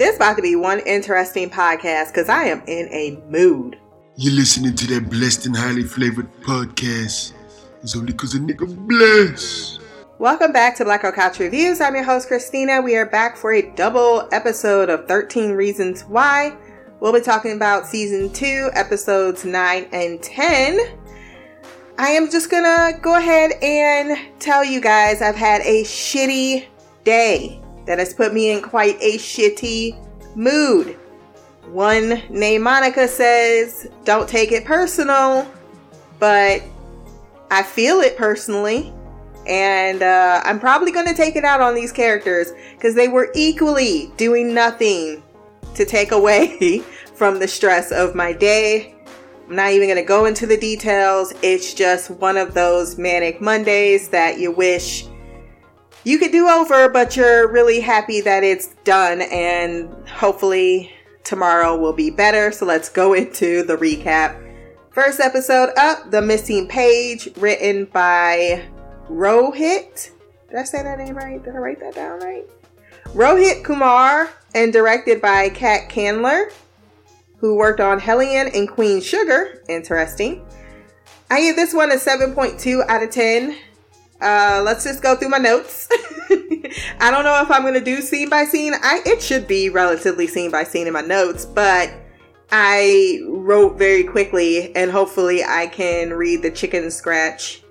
this about to be one interesting podcast because I am in a mood. You're listening to that blessed and highly flavored podcast. It's only because a nigga blessed. Welcome back to Black Girl Couch Reviews. I'm your host, Christina. We are back for a double episode of 13 Reasons Why. We'll be talking about season 2, episodes 9 and 10. I am just gonna go ahead and tell you guys I've had a shitty day that has put me in quite a shitty mood. One named Monica says, Don't take it personal, but I feel it personally. And uh, I'm probably going to take it out on these characters because they were equally doing nothing to take away from the stress of my day. I'm not even going to go into the details. It's just one of those manic Mondays that you wish you could do over, but you're really happy that it's done. And hopefully tomorrow will be better. So let's go into the recap. First episode up The Missing Page, written by Rohit. Did I say that name right? Did I write that down right? Rohit Kumar and directed by Kat Candler, who worked on Hellion and Queen Sugar. Interesting. I give this one a 7.2 out of 10. Uh, let's just go through my notes. I don't know if I'm going to do scene by scene. I it should be relatively scene by scene in my notes, but I wrote very quickly and hopefully I can read the chicken scratch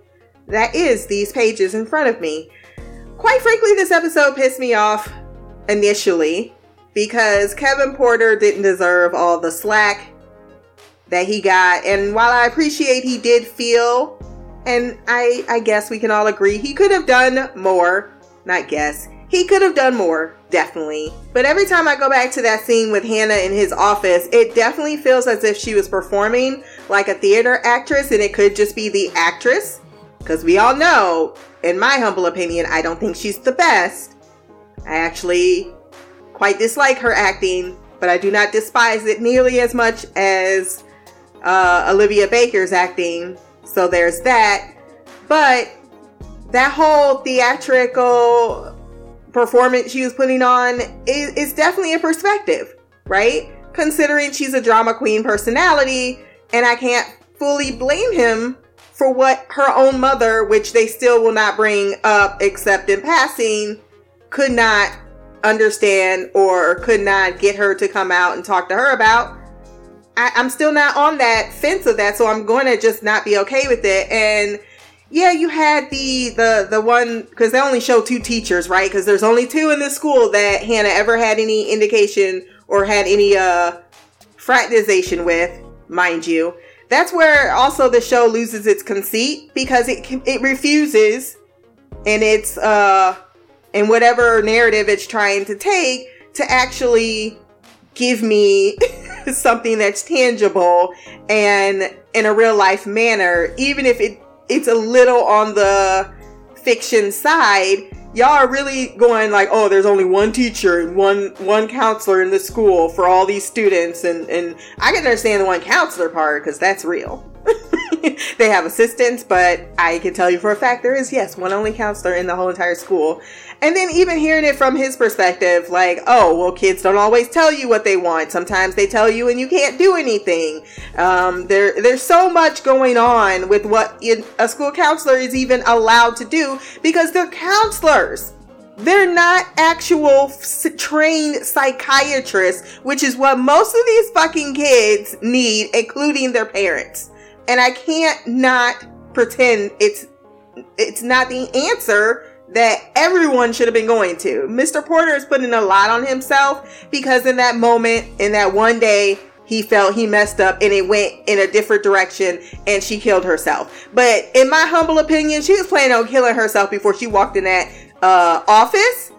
that is these pages in front of me. Quite frankly, this episode pissed me off initially because Kevin Porter didn't deserve all the slack that he got. And while I appreciate he did feel, and I, I guess we can all agree, he could have done more. Not guess. He could have done more, definitely. But every time I go back to that scene with Hannah in his office, it definitely feels as if she was performing like a theater actress and it could just be the actress because we all know, in my humble opinion, I don't think she's the best. I actually quite dislike her acting, but I do not despise it nearly as much as uh, Olivia Baker's acting. So there's that. But that whole theatrical performance she was putting on is, is definitely a perspective, right? Considering she's a drama queen personality, and I can't fully blame him for what her own mother, which they still will not bring up except in passing, could not understand or could not get her to come out and talk to her about. I, am still not on that fence of that, so I'm going to just not be okay with it. And yeah, you had the the the one because they only show two teachers, right? Because there's only two in this school that Hannah ever had any indication or had any uh fraternization with, mind you that's where also the show loses its conceit because it it refuses and it's uh in whatever narrative it's trying to take to actually give me something that's tangible and in a real life manner even if it it's a little on the fiction side y'all are really going like oh there's only one teacher and one one counselor in the school for all these students. And and i can understand the one counselor part because that's real they have assistants but i can tell you for a fact there is yes one only counselor in the whole entire school and then even hearing it from his perspective, like, oh, well, kids don't always tell you what they want. Sometimes they tell you and you can't do anything. Um, there, there's so much going on with what a school counselor is even allowed to do because they're counselors. They're not actual trained psychiatrists, which is what most of these fucking kids need, including their parents. And I can't not pretend it's it's not the answer that everyone should have been going to. Mr. Porter is putting a lot on himself because in that moment, in that one day, he felt he messed up and it went in a different direction and she killed herself. But in my humble opinion, she was planning on killing herself before she walked in that uh, office.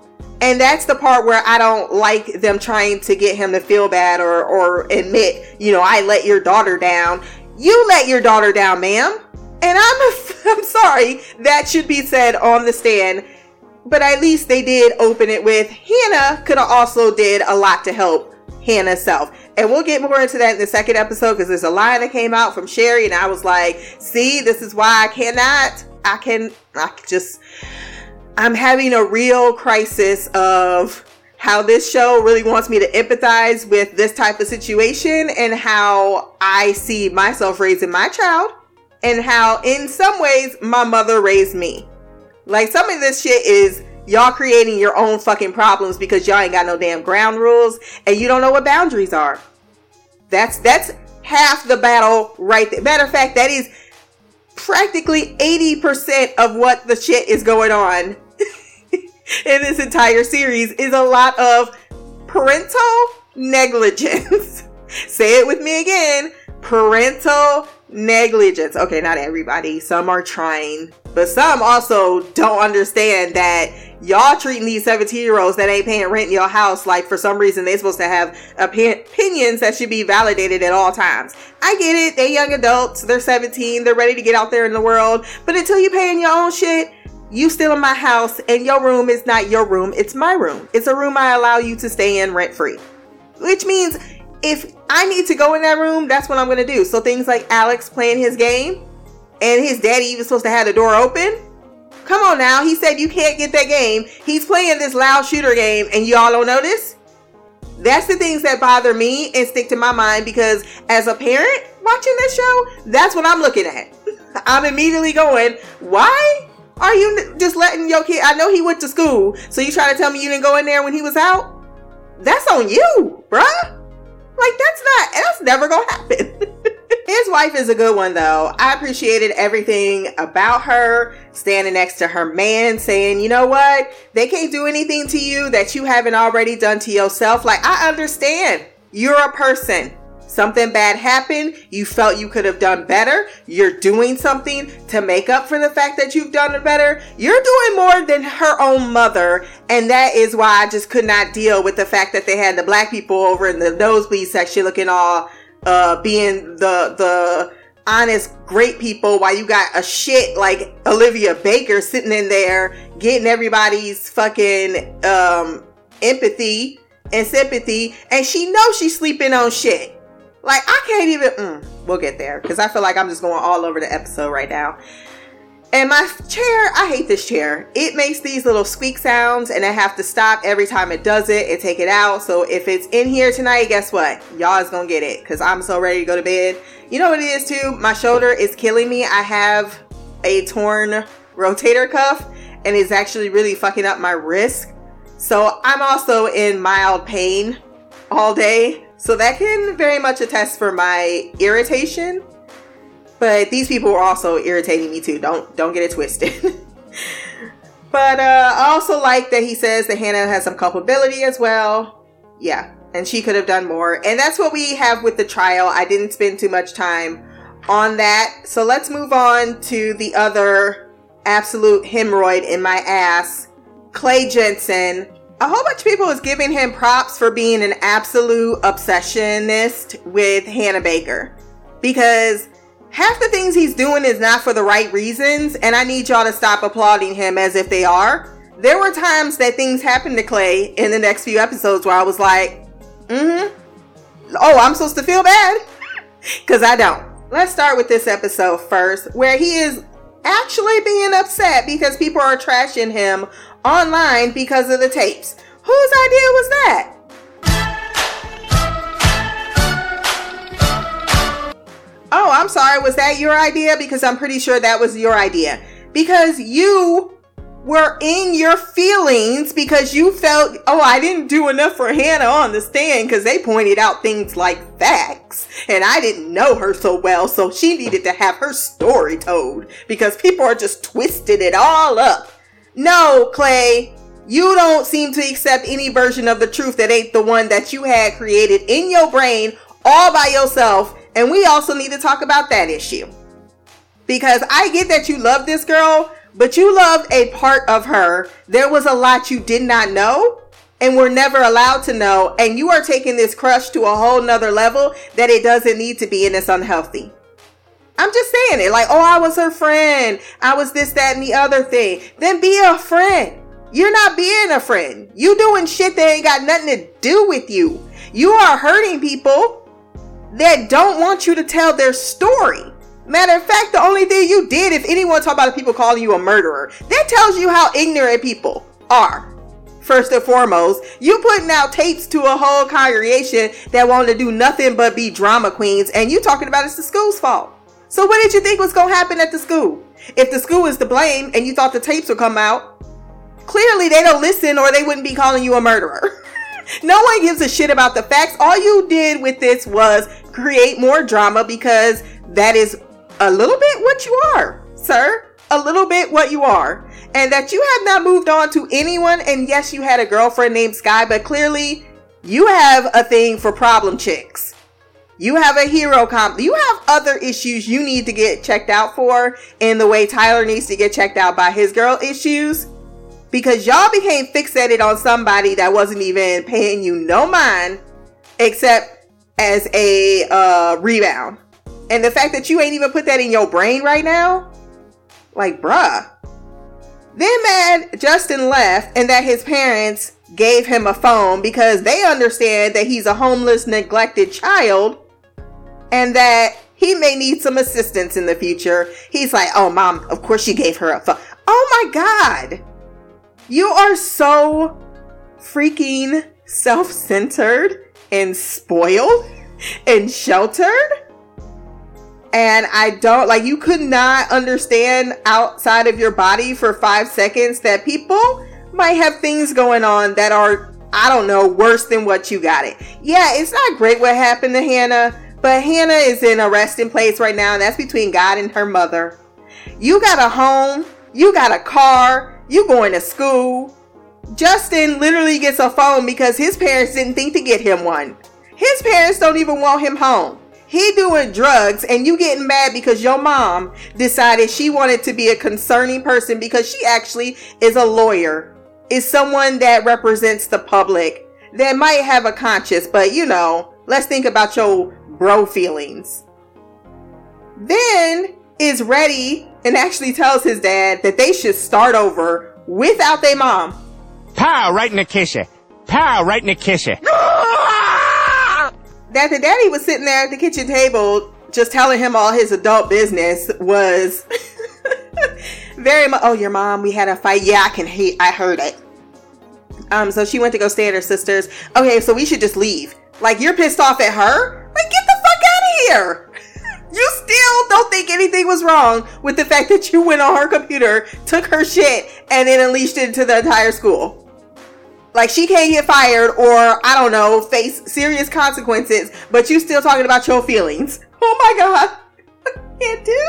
And that's the part where I don't like them trying to get him to feel bad or, or admit, you know, I let your daughter down. You let your daughter down, ma'am. And I'm I'm sorry that should be said on the stand, but at least they did open it with Hannah could have also did a lot to help Hannah self. And we'll get more into that in the second episode because there's a line that came out from Sheri, and I was like, see, this is why I cannot, I can, I just, I'm having a real crisis of how this show really wants me to empathize with this type of situation and how I see myself raising my child and how in some ways my mother raised me. Like some of this shit is y'all creating your own fucking problems because y'all ain't got no damn ground rules and you don't know what boundaries are. That's that's half the battle right there. Matter of fact, that is practically 80% of what the shit is going on in this entire series is a lot of parental negligence. Say it with me again. Parental negligence. Okay, not everybody. Some are trying, but some also don't understand that y'all treating these 17 year olds that ain't paying rent in your house like for some reason they're supposed to have opinions that should be validated at all times. I get it. They young adults. They're 17. They're ready to get out there in the world. But until you paying your own shit, you still in my house and your room is not your room. It's my room. It's a room I allow you to stay in rent free. Which means if I need to go in that room, that's what I'm to do. So things like Alex playing his game and his daddy even supposed to have the door open. Come on now. He said you can't get that game. He's playing this loud shooter game and y'all don't notice? That's the things that bother me and stick to my mind because as a parent watching this show, that's what I'm looking at. I'm immediately going, why are you just letting your kid? I know he went to school, so you try to tell me you didn't go in there when he was out? That's on you, bruh. Like that's not that's never gonna happen. His wife is a good one though. I appreciated everything about her standing next to her man saying, you know what? They can't do anything to you that you haven't already done to yourself. Like, I understand. You're a person. Something bad happened. You felt you could have done better. You're doing something to make up for the fact that you've done it better. You're doing more than her own mother. And that is why I just could not deal with the fact that they had the black people over in the nosebleed section looking all, uh, being the, the, honest, great people while you got a shit like Olivia Baker sitting in there getting everybody's fucking um empathy and sympathy and she knows she's sleeping on shit. Like I can't even. Mm, we'll get there because I feel like I'm just going all over the episode right now. And my chair, I hate this chair. It makes these little squeak sounds, and I have to stop every time it does it and take it out. So if it's in here tonight, guess what? Y'all is gonna get it because I'm so ready to go to bed. You know what it is too? My shoulder is killing me. I have a torn rotator cuff, and it's actually really fucking up my wrist. So I'm also in mild pain all day. So that can very much attest for my irritation. But these people were also irritating me too. Don't don't get it twisted. but uh, I also like that he says that Hannah has some culpability as well. Yeah, and she could have done more. And that's what we have with the trial. I didn't spend too much time on that. So let's move on to the other absolute hemorrhoid in my ass, Clay Jensen a whole bunch of people was giving him props for being an absolute obsessionist with Hannah Baker because half the things he's doing is not for the right reasons, and I need y'all to stop applauding him as if they are. There were times that things happened to Clay in the next few episodes where I was like, mm hmm. Oh, I'm supposed to feel bad? Because I don't. Let's start with this episode first, where he is actually being upset because people are trashing him online because of the tapes. Whose idea was that? Oh, I'm sorry. Was that your idea? Because I'm pretty sure that was your idea. Because you were in your feelings because you felt, oh, I didn't do enough for Hannah on the stand because they pointed out things like facts and I didn't know her so well. So she needed to have her story told because people are just twisting it all up. No, Clay, you don't seem to accept any version of the truth that ain't the one that you had created in your brain all by yourself. And we also need to talk about that issue. Because I get that you love this girl, but you loved a part of her. There was a lot you did not know and were never allowed to know. And you are taking this crush to a whole nother level that it doesn't need to be and it's unhealthy. I'm just saying it like, oh, I was her friend. I was this, that, and the other thing. Then be a friend. You're not being a friend. You doing shit that ain't got nothing to do with you. You are hurting people that don't want you to tell their story. Matter of fact, the only thing you did, if anyone talk about people calling you a murderer, that tells you how ignorant people are first and foremost. You putting out tapes to a whole congregation that want to do nothing but be drama queens, and you talking about it's the school's fault. So what did you think was gonna happen at the school? If the school is to blame and you thought the tapes would come out, clearly they don't listen or they wouldn't be calling you a murderer. no one gives a shit about the facts. All you did with this was create more drama because that is a little bit what you are, sir. A little bit what you are. And that you have not moved on to anyone. And yes, you had a girlfriend named Skye, but clearly you have a thing for problem chicks. You have a hero comp. You have other issues you need to get checked out for in the way Tyler needs to get checked out by his girl issues. Because y'all became fixated on somebody that wasn't even paying you no mind except as a uh, rebound. And the fact that you ain't even put that in your brain right now, like, bruh. Then mad Justin left and that his parents gave him a phone because they understand that he's a homeless, neglected child and that he may need some assistance in the future. He's like, oh, mom, of course you gave her a phone. Oh my God. You are so freaking self centered and spoiled and sheltered. And I don't like you could not understand outside of your body for five seconds that people might have things going on that are, I don't know, worse than what you got it. Yeah, it's not great what happened to Hannah, but Hannah is in a resting place right now, and that's between God and her mother. You got a home, you got a car, you going to school. Justin literally gets a phone because his parents didn't think to get him one. His parents don't even want him home. He doing drugs and you getting mad because your mom decided she wanted to be a concerning person because she actually is a lawyer. Is someone that represents the public that might have a conscience, but you know, let's think about your bro feelings. Then is ready and actually tells his dad that they should start over without their mom. Pow, right in the kisser. Pow, right in the kisser. that the daddy was sitting there at the kitchen table just telling him all his adult business was very much oh your mom we had a fight yeah i can hate i heard it um so she went to go stay at her sister's okay so we should just leave like you're pissed off at her like get You still don't think anything was wrong with the fact that you went on her computer, took her shit, and then unleashed it into the entire school. Like she can't get fired or I don't know, face serious consequences, but you still talking about your feelings. Oh my god. can't do.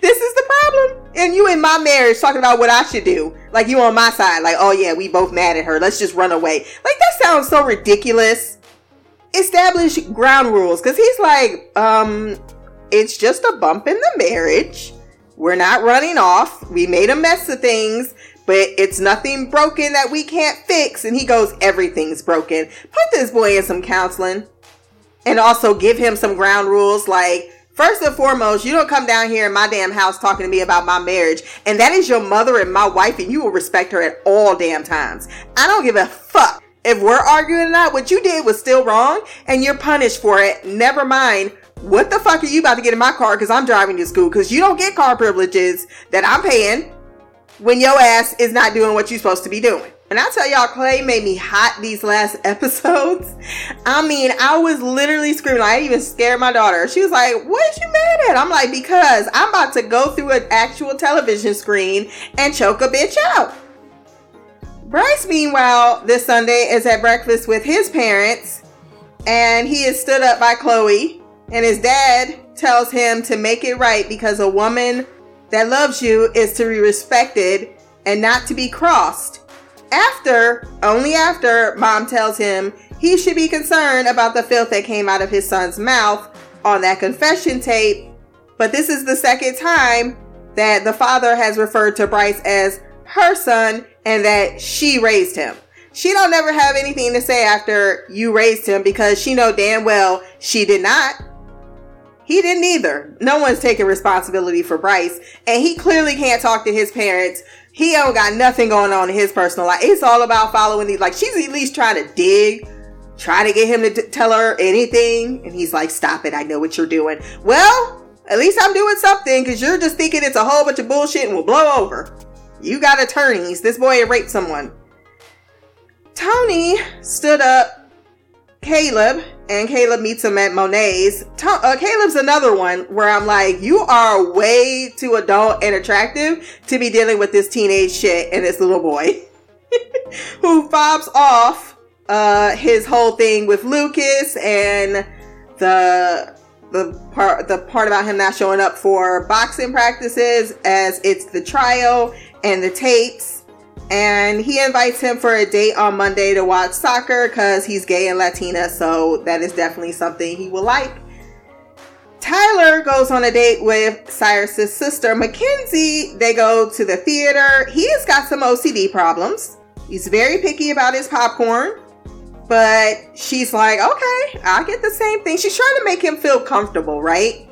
This is the problem. And you in my marriage talking about what I should do. Like you on my side, like, oh yeah, we both mad at her. Let's just run away. Like that sounds so ridiculous establish ground rules because he's like, um, it's just a bump in the marriage. We're not running off. We made a mess of things, but it's nothing broken that we can't fix. And he goes, everything's broken. Put this boy in some counseling and also give him some ground rules like, First and foremost, you don't come down here in my damn house talking to me about my marriage, and that is your mother and my wife, and you will respect her at all damn times. I don't give a fuck if we're arguing not, what you did was still wrong and you're punished for it. Never mind. What the fuck are you about to get in my car because I'm driving to school? Because you don't get car privileges that I'm paying when your ass is not doing what you're supposed to be doing. And I tell y'all, Clay made me hot these last episodes. I mean, I was literally screaming. I even scared my daughter. She was like, What you mad at? I'm like, Because I'm about to go through an actual television screen and choke a bitch out. Bryce, meanwhile, this Sunday is at breakfast with his parents, and he is stood up by Chloe, and his dad tells him to make it right because a woman that loves you is to be respected and not to be crossed. After, only after, mom tells him he should be concerned about the filth that came out of his son's mouth on that confession tape. But this is the second time that the father has referred to Bryce as her son and that she raised him. She don't never have anything to say after you raised him because she know damn well she did not. He didn't either. No one's taking responsibility for Bryce, and he clearly can't talk to his parents. He don't got nothing going on in his personal life. It's all about following these. Like she's at least trying to dig, try to get him to tell her anything, and he's like, "Stop it! I know what you're doing." Well, at least I'm doing something because you're just thinking it's a whole bunch of bullshit and will blow over. You got attorneys. This boy raped someone. Tony stood up Caleb, and Caleb meets him at Monet's. To- uh, Caleb's another one where I'm like, you are way too adult and attractive to be dealing with this teenage shit and this little boy who fobs off uh, his whole thing with Lucas and the the part the part about him not showing up for boxing practices as it's the trial and the tapes and he invites him for a date on Monday to watch soccer because he's gay and Latina, so that is definitely something he will like. Tyler goes on a date with Cyrus's sister Mackenzie. They go to the theater. He has got some OCD problems. He's very picky about his popcorn. But she's like, okay, I'll get the same thing. She's trying to make him feel comfortable, right?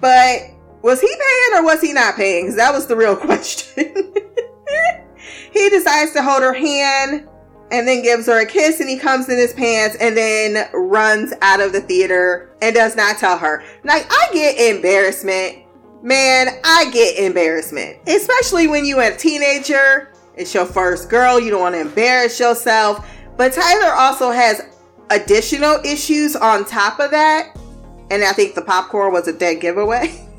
But was he paying or was he not paying? Because that was the real question. he decides to hold her hand and then gives her a kiss and he comes in his pants and then runs out of the theater and does not tell her. Like, I get embarrassment. Man, I get embarrassment. Especially when you're a teenager. It's your first girl. You don't want to embarrass yourself. But Tyler also has additional issues on top of that. And I think the popcorn was a dead giveaway.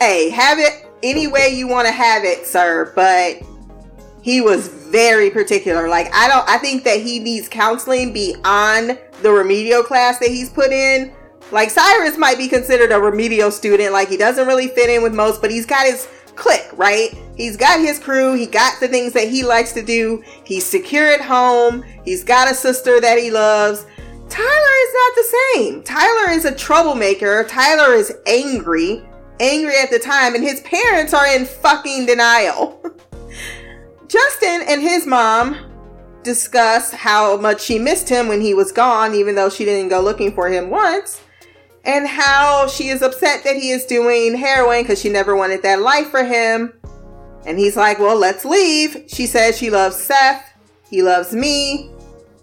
hey, have it any way you want to have it, sir. But he was very particular. Like, I don't, I think that he needs counseling beyond the remedial class that he's put in. Like, Cyrus might be considered a remedial student. Like, he doesn't really fit in with most, but he's got his clique, right? He's got his crew. He got the things that he likes to do. He's secure at home. He's got a sister that he loves. Tyler is not the same. Tyler is a troublemaker. Tyler is angry, angry at the time, and his parents are in fucking denial. Justin and his mom discuss how much she missed him when he was gone, even though she didn't go looking for him once and how she is upset that he is doing heroin because she never wanted that life for him. And he's like, Well, let's leave. She says she loves Seth, he loves me,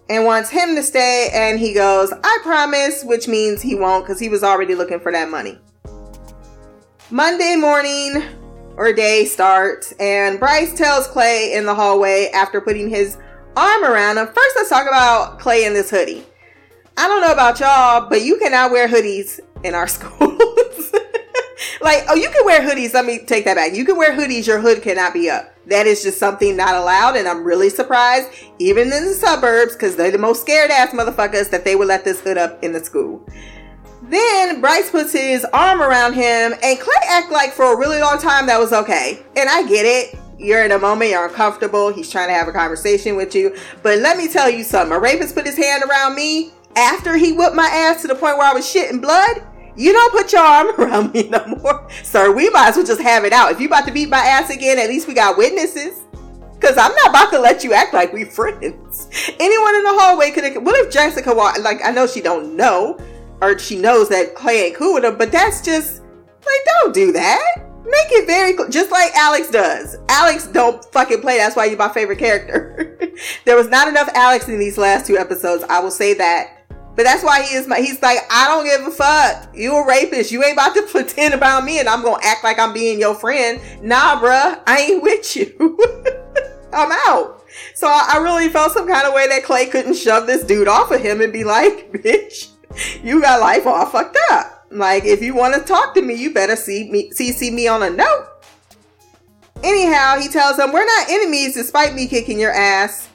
and wants him to stay. And he goes, I promise, which means he won't because he was already looking for that money. Monday morning or day starts, and Bryce tells Clay in the hallway after putting his arm around him. First, let's talk about Clay in this hoodie. I don't know about y'all, but you cannot wear hoodies in our schools. like, oh, you can wear hoodies. Let me take that back. You can wear hoodies. Your hood cannot be up. That is just something not allowed. And I'm really surprised, even in the suburbs, because they're the most scared ass motherfuckers, that they would let this hood up in the school. Then Bryce puts his arm around him, and Clay act like for a really long time that was okay. And I get it. You're in a moment, you're uncomfortable. He's trying to have a conversation with you. But let me tell you something. A rapist put his hand around me after he whipped my ass to the point where I was shitting blood, you don't put your arm around me no more. Sir, we might as well just have it out. If you about to beat my ass again, at least we got witnesses. Cause I'm not about to let you act like we friends. Anyone in the hallway could have. What if Jessica walked Like I know she don't know, or she knows that Clay ain't cool with her, but that's just like don't do that. Make it very clear, just like Alex does. Alex don't fucking play. That's why you're my favorite character. there was not enough Alex in these last two episodes. I will say that. But that's why he is my, he's like, I don't give a fuck. You a rapist. You ain't about to pretend about me and I'm going to act like I'm being your friend. Nah, bruh. I ain't with you. I'm out. So I, really felt some kind of way that Clay couldn't shove this dude off of him and be like, bitch, you got life all fucked up. Like, if you want to talk to me, you better see me, CC me on a note. Anyhow, he tells him, we're not enemies despite me kicking your ass.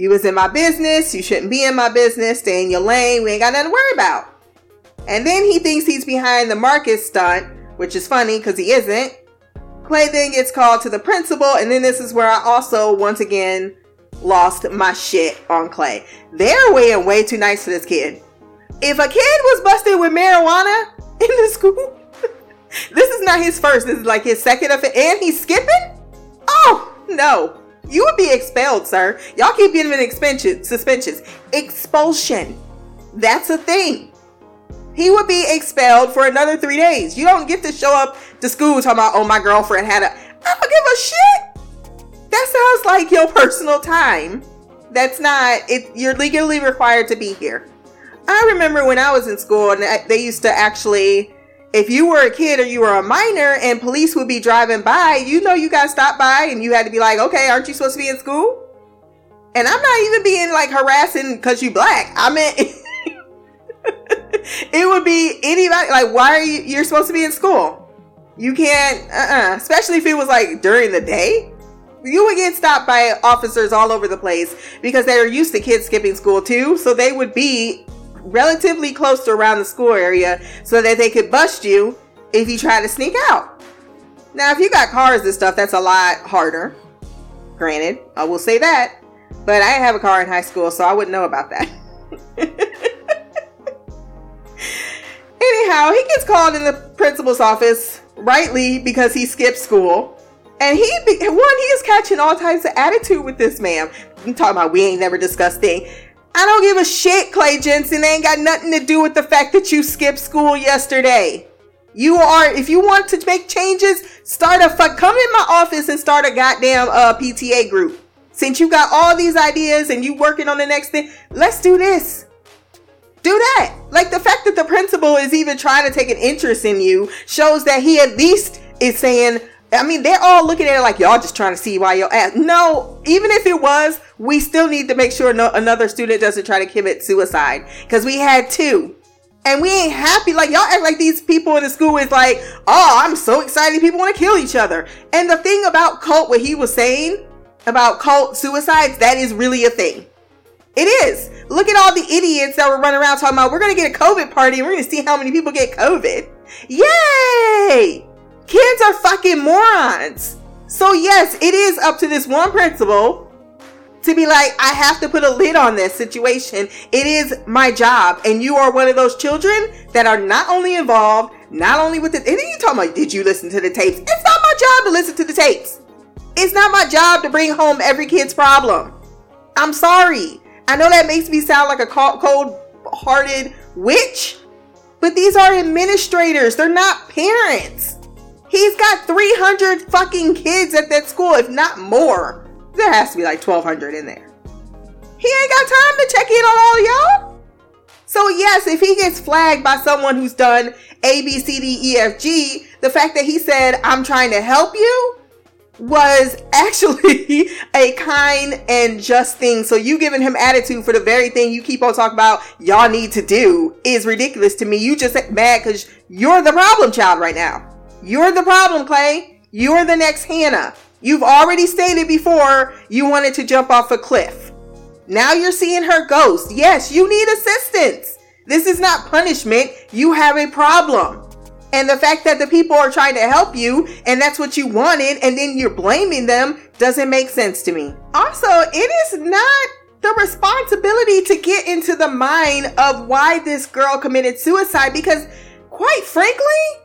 You was in my business. You shouldn't be in my business. Stay in your lane. We ain't got nothing to worry about. And then he thinks he's behind the Marcus stunt, which is funny because he isn't. Clay then gets called to the principal, and then this is where I also once again lost my shit on Clay. They're way weighing way too nice for this kid. If a kid was busted with marijuana in the school, this is not his first. This is like his second offense, and he's skipping. Oh no! You would be expelled, sir. Y'all keep getting expansion, suspensions. Expulsion. That's a thing. He would be expelled for another three days. You don't get to show up to school talking about, oh, my girlfriend had a. I don't give a shit. That sounds like your personal time. That's not it. You're legally required to be here. I remember when I was in school and they used to actually if you were a kid or you were a minor and police would be driving by, you know you got stopped by and you had to be like, okay, aren't you supposed to be in school? And I'm not even being like harassing because you black. I mean, it would be anybody. Like, why are you? You're supposed to be in school. You can't. Uh. uh Especially if it was like during the day. You would get stopped by officers all over the place because they are used to kids skipping school too. So they would be relatively close to around the school area so that they could bust you if you try to sneak out. Now, if you got cars and stuff, that's a lot harder. Granted, I will say that. But I didn't have a car in high school, so I wouldn't know about that. Anyhow, he gets called in the principal's office, rightly because he skipped school. And he, one, he is catching all types of attitude with this man. I'm talking about we ain't never discussed thing. I don't give a shit, Clay Jensen. It ain't got nothing to do with the fact that you skipped school yesterday. You are, if you want to make changes, start a fuck, come in my office and start a goddamn uh, PTA group. Since you got all these ideas and you working on the next thing, let's do this. Do that. Like the fact that the principal is even trying to take an interest in you shows that he at least is saying, I mean, they're all looking at it like y'all just trying to see why you're at. No, even if it was, we still need to make sure no, another student doesn't try to commit suicide because we had two. And we ain't happy. Like y'all act like these people in the school is like, oh, I'm so excited. People want to kill each other. And the thing about cult, what he was saying about cult suicides, that is really a thing. It is. Look at all the idiots that were running around talking about we're gonna get a COVID party and we're gonna see how many people get COVID. Yay! Kids are fucking morons. So, yes, it is up to this one principal to be like, I have to put a lid on this situation. It is my job. And you are one of those children that are not only involved, not only with the, and then you talking about, did you listen to the tapes? It's not my job to listen to the tapes. It's not my job to bring home every kid's problem. I'm sorry. I know that makes me sound like a cold hearted witch, but these are administrators. They're not parents. He's got 300 fucking kids at that school, if not more. There has to be like 1,200 in there. He ain't got time to check in on all y'all. So, yes, if he gets flagged by someone who's done A, B, C, D, E, F, G, the fact that he said, I'm trying to help you, was actually a kind and just thing. So you giving him attitude for the very thing you keep on talking about y'all need to do is ridiculous to me. You just mad because you're the problem child right now. You're the problem, Clay. You're the next Hannah. You've already stated before you wanted to jump off a cliff. Now you're seeing her ghost. Yes, you need assistance. This is not punishment. You have a problem. And the fact that the people are trying to help you and that's what you wanted and then you're blaming them doesn't make sense to me. Also, it is not the responsibility to get into the mind of why this girl committed suicide because, quite frankly,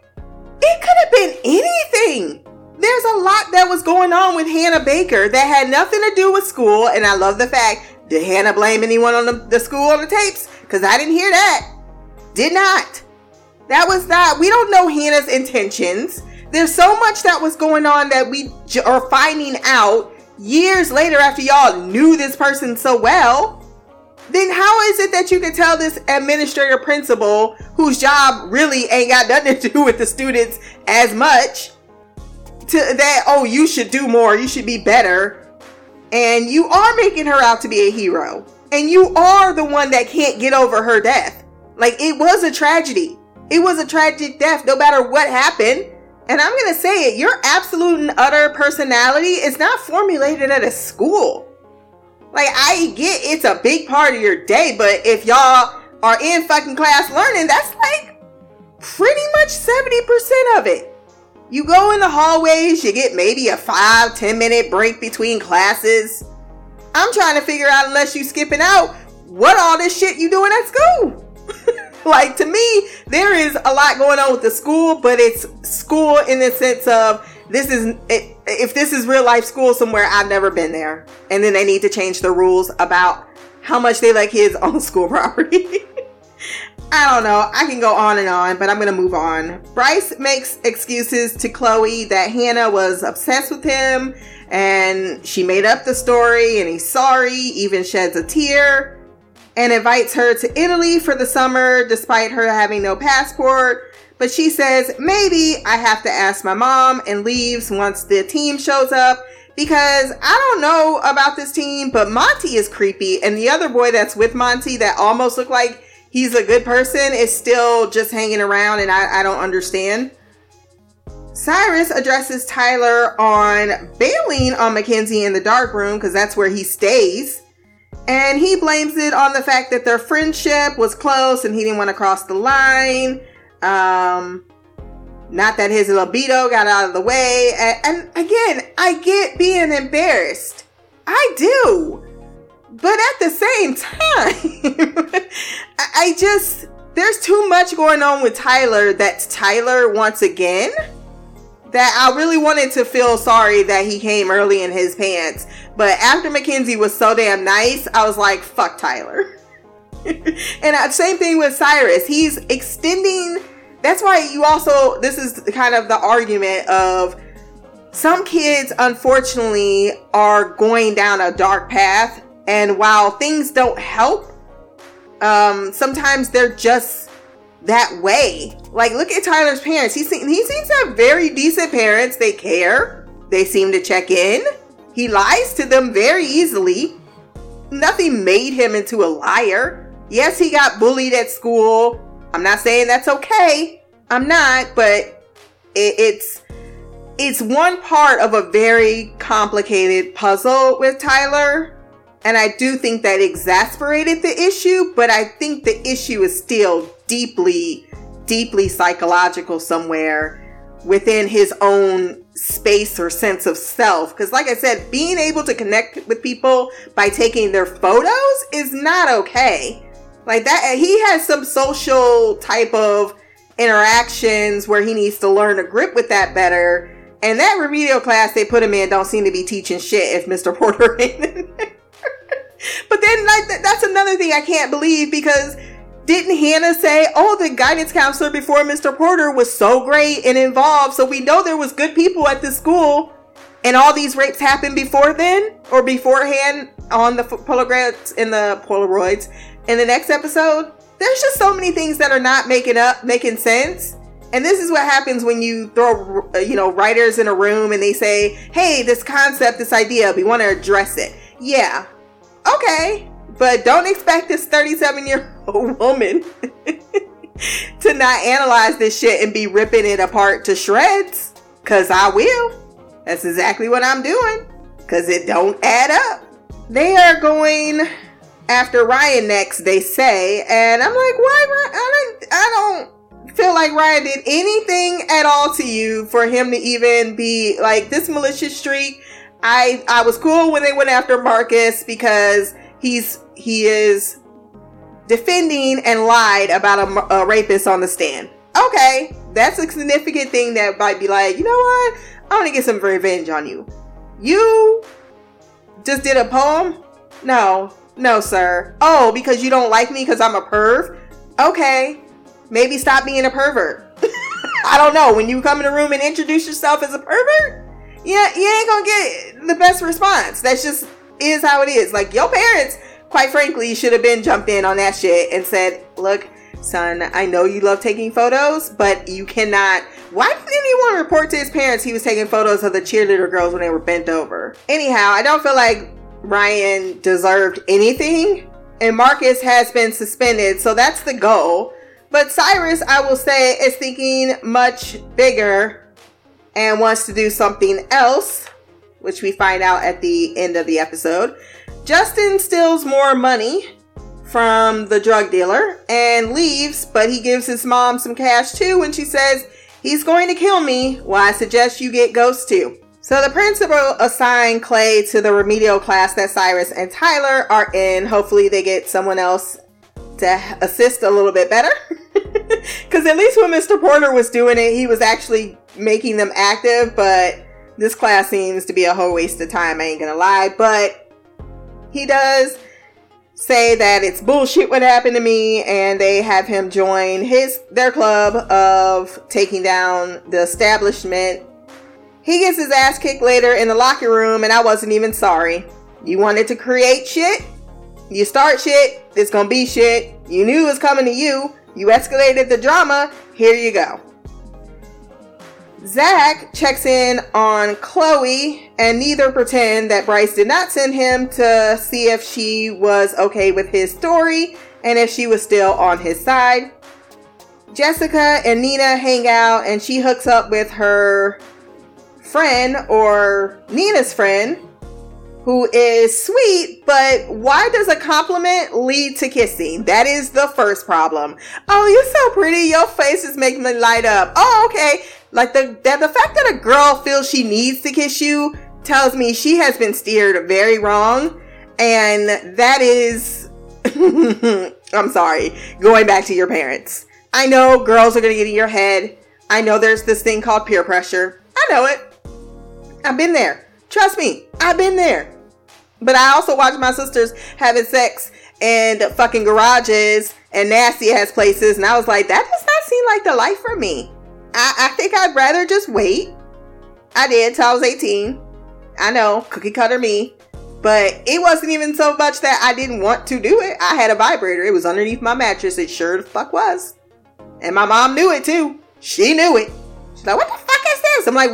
it could have been anything. There's a lot that was going on with Hannah Baker that had nothing to do with school. And I love the fact, did Hannah blame anyone on the, the school on the tapes? Because I didn't hear that. Did not. That was that. We don't know Hannah's intentions. There's so much that was going on that we j- are finding out years later after y'all knew this person so well then how is it that you can tell this administrator principal whose job really ain't got nothing to do with the students as much to that oh you should do more you should be better and you are making her out to be a hero and you are the one that can't get over her death. Like it was a tragedy. It was a tragic death no matter what happened. And i'm gonna say it your absolute and utter personality is not formulated at a school like, I get it's a big part of your day, but if y'all are in fucking class learning, that's like pretty much 70% of it. You go in the hallways, you get maybe a five, 10 minute break between classes. I'm trying to figure out, unless you skipping out, what all this shit you doing at school. like to me, there is a lot going on with the school, but it's school in the sense of this is if this is real life school somewhere i've never been there. And then they need to change the rules about how much they let kids on school property. I don't know. I can go on and on but i'm gonna move on. Bryce makes excuses to chloe that hannah was obsessed with him and she made up the story and he's sorry even sheds a tear and invites her to italy for the summer despite her having no passport but she says, maybe I have to ask my mom and leaves once the team shows up because I don't know about this team, but Monty is creepy, and the other boy that's with Monty that almost looked like he's a good person is still just hanging around, and I, I don't understand. Cyrus addresses Tyler on bailing on Mackenzie in the dark room because that's where he stays. And he blames it on the fact that their friendship was close and he didn't want to cross the line. Um, not that his libido got out of the way. And, and again, I get being embarrassed. I do. But at the same time, I just, there's too much going on with Tyler that's Tyler once again that I really wanted to feel sorry that he came early in his pants. But after Mackenzie was so damn nice, I was like, fuck Tyler. and same thing with Cyrus. He's extending. That's why you also, this is kind of the argument of some kids, unfortunately, are going down a dark path. And while things don't help, um, sometimes they're just that way. Like, look at Tyler's parents. He, se- he seems to have very decent parents. They care. They seem to check in. He lies to them very easily. Nothing made him into a liar. Yes, he got bullied at school. I'm not saying that's okay. I'm not, but it, it's it's one part of a very complicated puzzle with Tyler. And I do think that exasperated the issue, but I think the issue is still deeply, deeply psychological somewhere within his own space or sense of self. Because, like I said, being able to connect with people by taking their photos is not okay. Like that, he has some social type of interactions where he needs to learn to grip with that better. And that remedial class they put him in don't seem to be teaching shit if Mr. Porter ain't in there. but then, like, that's another thing I can't believe because didn't Hannah say, oh, the guidance counselor before Mr. Porter was so great and involved, so we know there was good people at this school, and all these rapes happened before then or beforehand on the Polaroids in the Polaroids in the next episode? There's just so many things that are not making up, making sense. And this is what happens when you throw, uh, you know, writers in a room and they say, hey, this concept, this idea, we want to address it. Yeah. Okay. But don't expect this 37 year old woman to not analyze this shit and be ripping it apart to shreds. Cause I will. That's exactly what I'm doing. Cause it don't add up. They are going after Ryan next, they say, and I'm like, why? I don't, I don't feel like Ryan did anything at all to you for him to even be like this malicious streak. I I was cool when they went after Marcus because he's he is defending and lied about a, a, rapist on the stand. Okay, that's a significant thing that might be like, you know what? I want to get some revenge on you. You just did a poem? No, no, sir. Oh, because you don't like me because I'm a perv? Okay, maybe stop being a pervert. I don't know. When you come in the room and introduce yourself as a pervert, yeah, you ain't gonna get the best response. That's just is how it is. Like your parents quite frankly, should have been jumped in on that shit and said, look, son, I know you love taking photos, but you cannot. Why didn't anyone report to his parents he was taking photos of the cheerleader girls when they were bent over? Anyhow, I don't feel like Ryan deserved anything, and Marcus has been suspended, so that's the goal. But Cyrus, I will say, is thinking much bigger and wants to do something else, which we find out at the end of the episode. Justin steals more money from the drug dealer and leaves, but he gives his mom some cash too when she says, He's going to kill me. Well, I suggest you get Ghost too. So the principal assigned Clay to the remedial class that Cyrus and Tyler are in. Hopefully, they get someone else to assist a little bit better. Because at least when Mr. Porter was doing it, he was actually making them active, but this class seems to be a whole waste of time, I ain't gonna lie. But he does say that it's bullshit what happened to me and they have him join his their club of taking down the establishment. He gets his ass kicked later in the locker room and I wasn't even sorry. You wanted to create shit? You start shit, it's gonna be shit. You knew it was coming to you. You escalated the drama, here you go. Zach checks in on Chloe, and neither pretend that Bryce did not send him to see if she was okay with his story and if she was still on his side. Jessica and Nina hang out, and she hooks up with her friend or Nina's friend, who is sweet, but why does a compliment lead to kissing? That is the first problem. Oh, you're so pretty. Your face is making me light up. Oh, okay. Like the that the fact that a girl feels she needs to kiss you tells me she has been steered very wrong, and that is. I'm sorry. Going back to your parents. I know girls are gonna get in your head. I know there's this thing called peer pressure. I know it. I've been there. Trust me, I've been there. But I also watch my sisters having sex in fucking garages and nasty ass places, and I was like, that does not seem like the life for me. I, I think I'd rather just wait. I did till I was 18. I know, cookie cutter me. But it wasn't even so much that I didn't want to do it. I had a vibrator. It was underneath my mattress. It sure the fuck was. And my mom knew it too. She knew it. She's like, what the fuck is this? I'm like,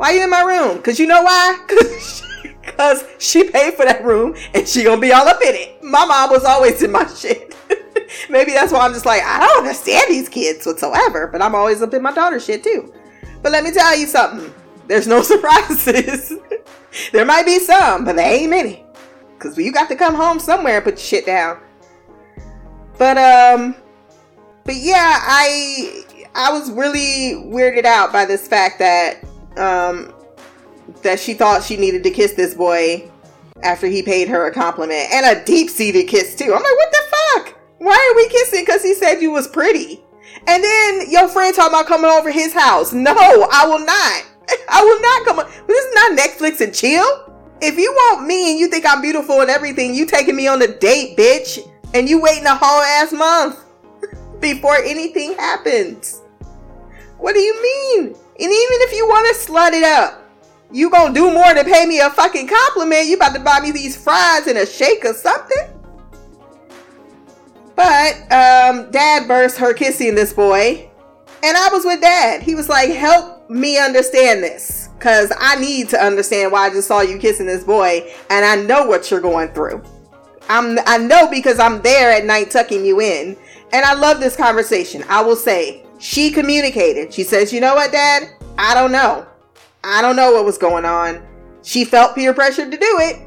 why you in my room? Because you know why? Because she paid for that room and she gonna be all up in it. My mom was always in my shit. Maybe that's why I'm just like, I don't understand these kids whatsoever, but I'm always up in my daughter's shit too. But let me tell you something. There's no surprises. there might be some, but there ain't many. Cause you got to come home somewhere and put your shit down. But um but yeah, I I was really weirded out by this fact that um that she thought she needed to kiss this boy after he paid her a compliment and a deep-seated kiss too. I'm like, what the fuck? Why are we kissing? Because he said you was pretty. And then your friend talking about coming over his house. No, I will not. I will not come. On. This is not Netflix and chill. If you want me and you think I'm beautiful and everything, you taking me on a date, bitch, and you waiting a whole ass month before anything happens. What do you mean? And even if you want to slut it up, you gonna do more than pay me a fucking compliment. You about to buy me these fries and a shake or something. But um, dad burst her kissing this boy. And I was with dad. He was like, help me understand this. Cause I need to understand why I just saw you kissing this boy. And I know what you're going through. I'm I know because I'm there at night tucking you in. And I love this conversation. I will say, she communicated. She says, you know what, dad? I don't know. I don't know what was going on. She felt peer pressure to do it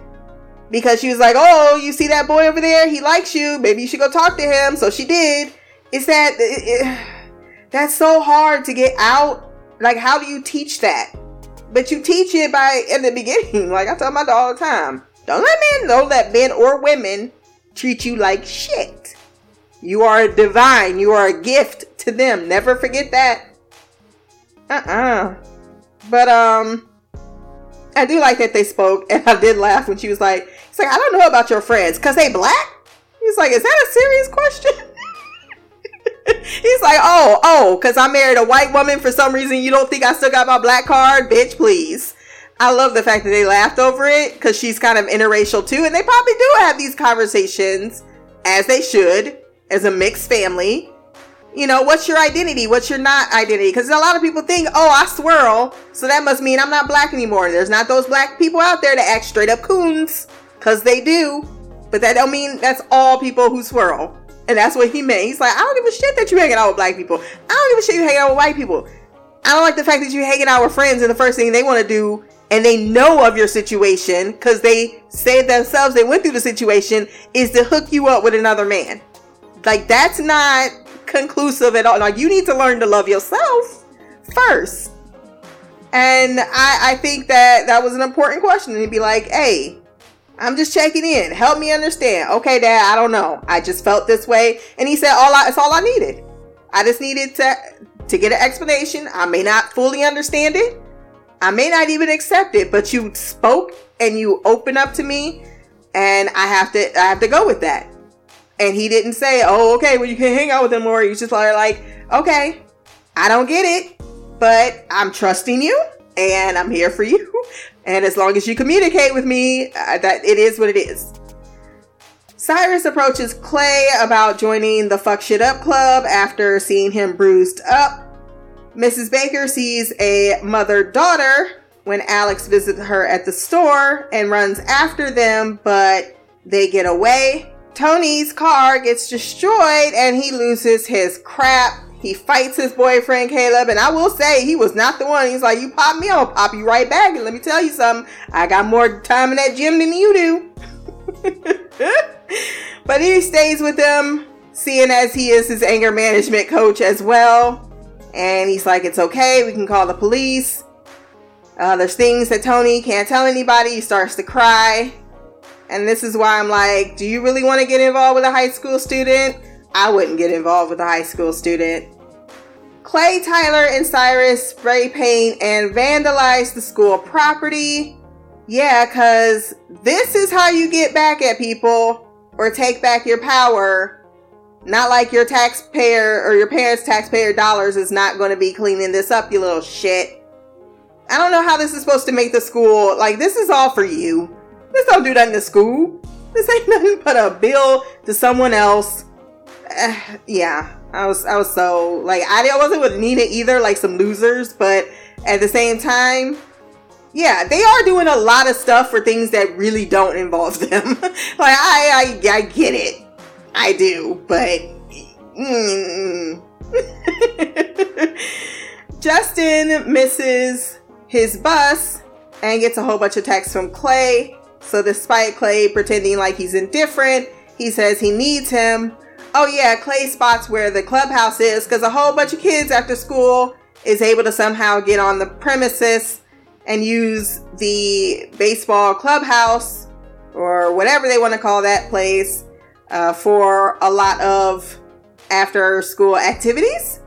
because she was like, "Oh, you see that boy over there? He likes you. Maybe you should go talk to him." So she did. It's that it, it, that's so hard to get out. Like, how do you teach that? But you teach it by in the beginning. Like I tell my daughter all the time, don't let men, don't let men or women treat you like shit. You are divine. You are a gift to them. Never forget that. Uh-uh. But um I do like that they spoke, and I did laugh when she was like, "It's like I don't know about your friends, cause they black." He's like, "Is that a serious question?" He's like, "Oh, oh, cause I married a white woman for some reason. You don't think I still got my black card, bitch? Please." I love the fact that they laughed over it because she's kind of interracial too, and they probably do have these conversations as they should as a mixed family you know, what's your identity? What's your not identity? Because a lot of people think, oh, I swirl, so that must mean I'm not black anymore. There's not those black people out there that act straight up coons, because they do. But that don't mean that's all people who swirl. And that's what he meant. He's like, I don't give a shit that you hanging out with black people. I don't give a shit you hanging out with white people. I don't like the fact that you hanging out with friends and the first thing they want to do and they know of your situation because they say themselves they went through the situation is to hook you up with another man. Like that's not conclusive at all. Like you need to learn to love yourself first. And I, I think that that was an important question. And he'd be like, hey, I'm just checking in. Help me understand. Okay, Dad, I don't know. I just felt this way. And he said, all I, it's all I needed. I just needed to to get an explanation. I may not fully understand it. I may not even accept it, but you spoke and you opened up to me, and I have to I have to go with that. And he didn't say, oh, okay, well, you can hang out with him more. He's just like, okay, I don't get it, but I'm trusting you and I'm here for you. And as long as you communicate with me, uh, that it is what it is. Cyrus approaches Clay about joining the Fuck Shit Up Club after seeing him bruised up. Mrs. Baker sees a mother daughter when Alex visits her at the store and runs after them, but they get away. Tony's car gets destroyed and he loses his crap. He fights his boyfriend Caleb, and I will say he was not the one. He's like, You pop me, I'll pop you right back. And let me tell you something, I got more time in that gym than you do. but he stays with them, seeing as he is his anger management coach as well. And he's like, It's okay, we can call the police. Uh, there's things that Tony can't tell anybody. He starts to cry. And this is why I'm like, do you really want to get involved with a high school student? I wouldn't get involved with a high school student. Clay, Tyler, and Cyrus spray paint and vandalize the school property. Yeah, because this is how you get back at people or take back your power. Not like your taxpayer or your parents' taxpayer dollars is not going to be cleaning this up, you little shit. I don't know how this is supposed to make the school like this is all for you. This don't do nothing to school. This ain't nothing but a bill to someone else. Uh, yeah, I was I was so like I wasn't with Nina either, like some losers, but at the same time, yeah, they are doing a lot of stuff for things that really don't involve them. like I, I I get it, I do, but. Mm. Justin misses his bus and gets a whole bunch of texts from Clay. So, despite Clay pretending like he's indifferent, he says he needs him. Oh, yeah, Clay spots where the clubhouse is because a whole bunch of kids after school is able to somehow get on the premises and use the baseball clubhouse or whatever they want to call that place uh, for a lot of after school activities.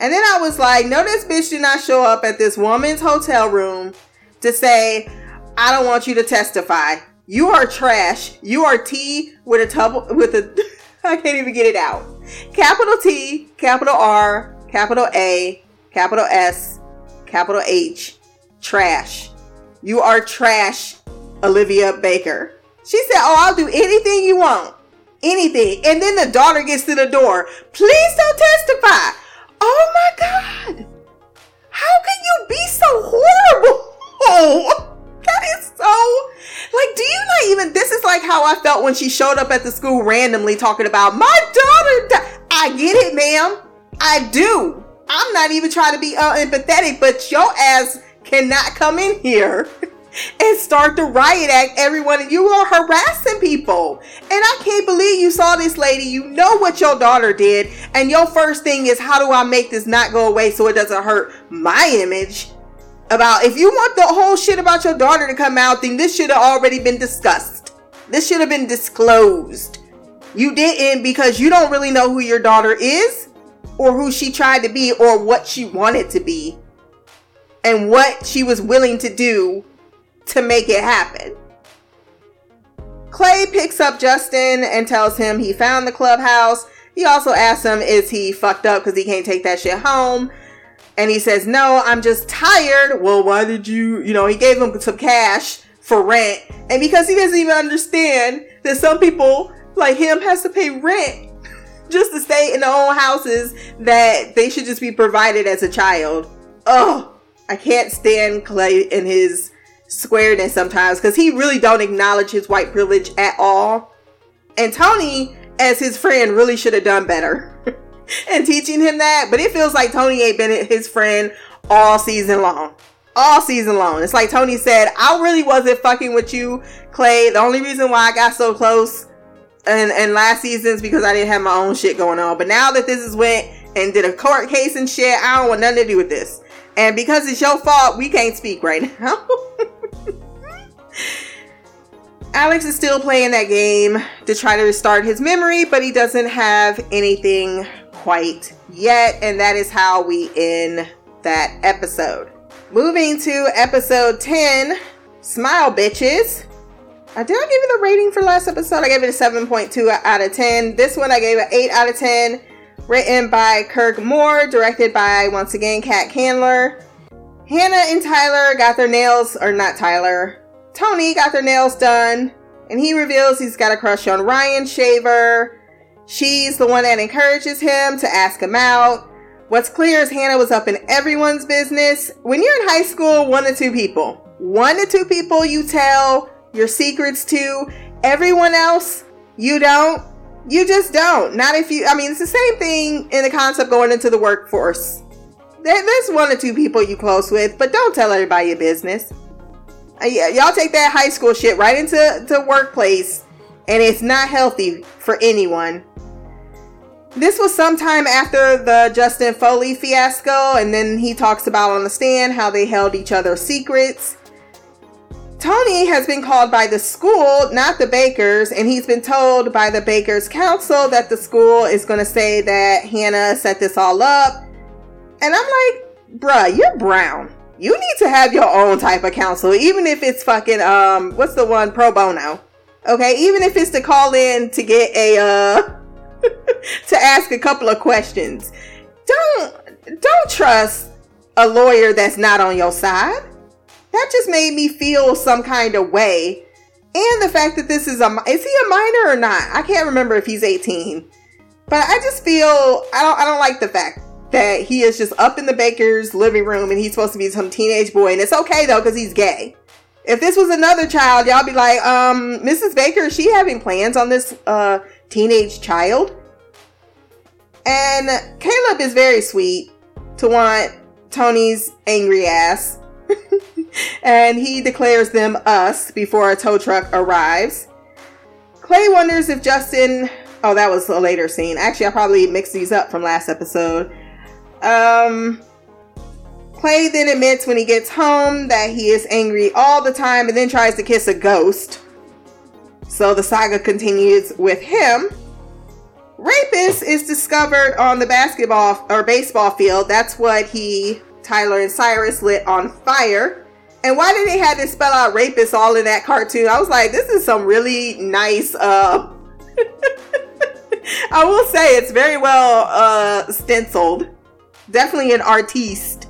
And then I was like, no, this bitch did not show up at this woman's hotel room to say, I don't want you to testify. You are trash. You are T with a double with a I can't even get it out. Capital T, capital R, capital A, capital S, capital H. Trash. You are trash, Olivia Baker. She said, Oh, I'll do anything you want. Anything. And then the daughter gets to the door. Please don't testify. Oh my God. How can you be so horrible? That is so. Like, do you not even. This is like how I felt when she showed up at the school randomly talking about my daughter. Di-. I get it, ma'am. I do. I'm not even trying to be uh, empathetic, but your ass cannot come in here and start the riot act. Everyone, you are harassing people. And I can't believe you saw this lady. You know what your daughter did. And your first thing is, how do I make this not go away so it doesn't hurt my image? About if you want the whole shit about your daughter to come out, then this should have already been discussed. This should have been disclosed. You didn't because you don't really know who your daughter is or who she tried to be or what she wanted to be and what she was willing to do to make it happen. Clay picks up Justin and tells him he found the clubhouse. He also asks him, Is he fucked up because he can't take that shit home? And he says, No, I'm just tired. Well, why did you, you know, he gave him some cash for rent. And because he doesn't even understand that some people like him has to pay rent just to stay in their own houses that they should just be provided as a child. Oh, I can't stand Clay and his squareness sometimes because he really don't acknowledge his white privilege at all. And Tony, as his friend, really should have done better in teaching him that. But it feels like Tony ain't been his friend all season long. All season long. It's like Tony said, I really wasn't fucking with you, Clay. The only reason why I got so close and, and last season is because I didn't have my own shit going on. But now that this is went and did a court case and shit, I don't want nothing to do with this. And because it's your fault, we can't speak right now. Alex is still playing that game to try to restart his memory, but he doesn't have anything quite yet. And that is how we end that episode. Moving to episode 10 Smile Bitches. I did I give it a rating for last episode? I gave it a 7.2 out of 10. This one I gave it 8 out of 10. Written by Kirk Moore, directed by once again Kat Candler. Hannah and Tyler got their nails, or not Tyler, Tony got their nails done, and he reveals he's got a crush on Ryan Shaver. She's the one that encourages him to ask him out. What's clear is Hannah was up in everyone's business. When you're in high school, one to two people. One to two people you tell your secrets to. Everyone else, you don't. You just don't. Not if you, I mean, it's the same thing in the concept going into the workforce. There's one or two people you close with, but don't tell everybody your business. Uh, yeah, y'all take that high school shit right into the workplace, and it's not healthy for anyone. This was sometime after the Justin Foley fiasco, and then he talks about on the stand how they held each other's secrets. Tony has been called by the school, not the Bakers, and he's been told by the Bakers Counsel that the school is going to say that Hannah set this all up. And I'm like, bruh, you're brown. You need to have your own type of counsel, even if it's fucking um, what's the one pro bono? Okay, even if it's to call in to get a uh, to ask a couple of questions. Don't don't trust a lawyer that's not on your side. That just made me feel some kind of way. And the fact that this is a is he a minor or not? I can't remember if he's 18. But I just feel I don't I don't like the fact that he is just up in the baker's living room and he's supposed to be some teenage boy. And it's okay though, because he's gay. If this was another child, y'all be like, um, Mrs. Baker, she having plans on this uh teenage child? And Caleb is very sweet to want Tony's angry ass. and he declares them us before a tow truck arrives. Clay wonders if Justin. Oh, that was a later scene. Actually, I probably mixed these up from last episode. Um, Clay then admits when he gets home that he is angry all the time and then tries to kiss a ghost. So the saga continues with him. Rapist is discovered on the basketball or baseball field. That's what he, Tyler and Cyrus lit on fire. And why did they have to spell out rapist all in that cartoon? I was like, this is some really nice uh I will say it's very well uh stenciled definitely an artiste.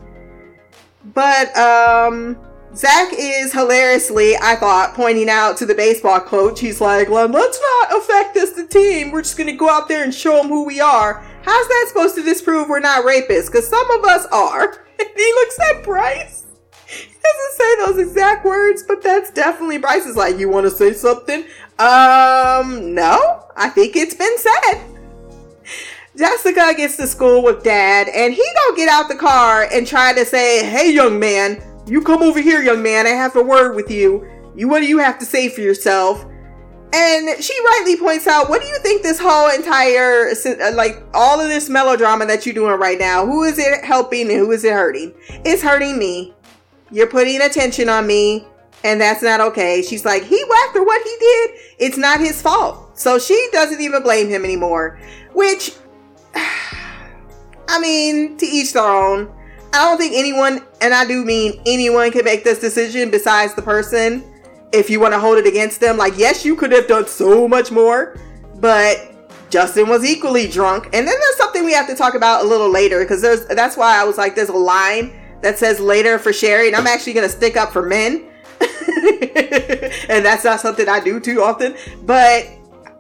But um Zach is hilariously, I thought, pointing out to the baseball coach. He's like, let's not affect this the team. We're just gonna go out there and show them who we are. How's that supposed to disprove we're not rapists? Because some of us are. And he looks at Bryce. He doesn't say those exact words, but that's definitely Bryce is like, you want to say something? Um, no. I think it's been said. Jessica gets to school with dad, and he don't get out the car and try to say, "Hey, young man, you come over here, young man. I have a word with you. You, what do you have to say for yourself?" And she rightly points out, "What do you think this whole entire, uh, like, all of this melodrama that you're doing right now? Who is it helping and who is it hurting? It's hurting me. You're putting attention on me." and that's not okay. She's like, he whacked her. What he did, it's not his fault. So she doesn't even blame him anymore, which I mean, to each their own. I don't think anyone, and I do mean anyone, can make this decision besides the person. If you want to hold it against them, like, yes, you could have done so much more, but Justin was equally drunk. And then there's something we have to talk about a little later because there's that's why I was like, there's a line that says later for Sheri, and I'm actually gonna stick up for men. and that's not something I do too often. But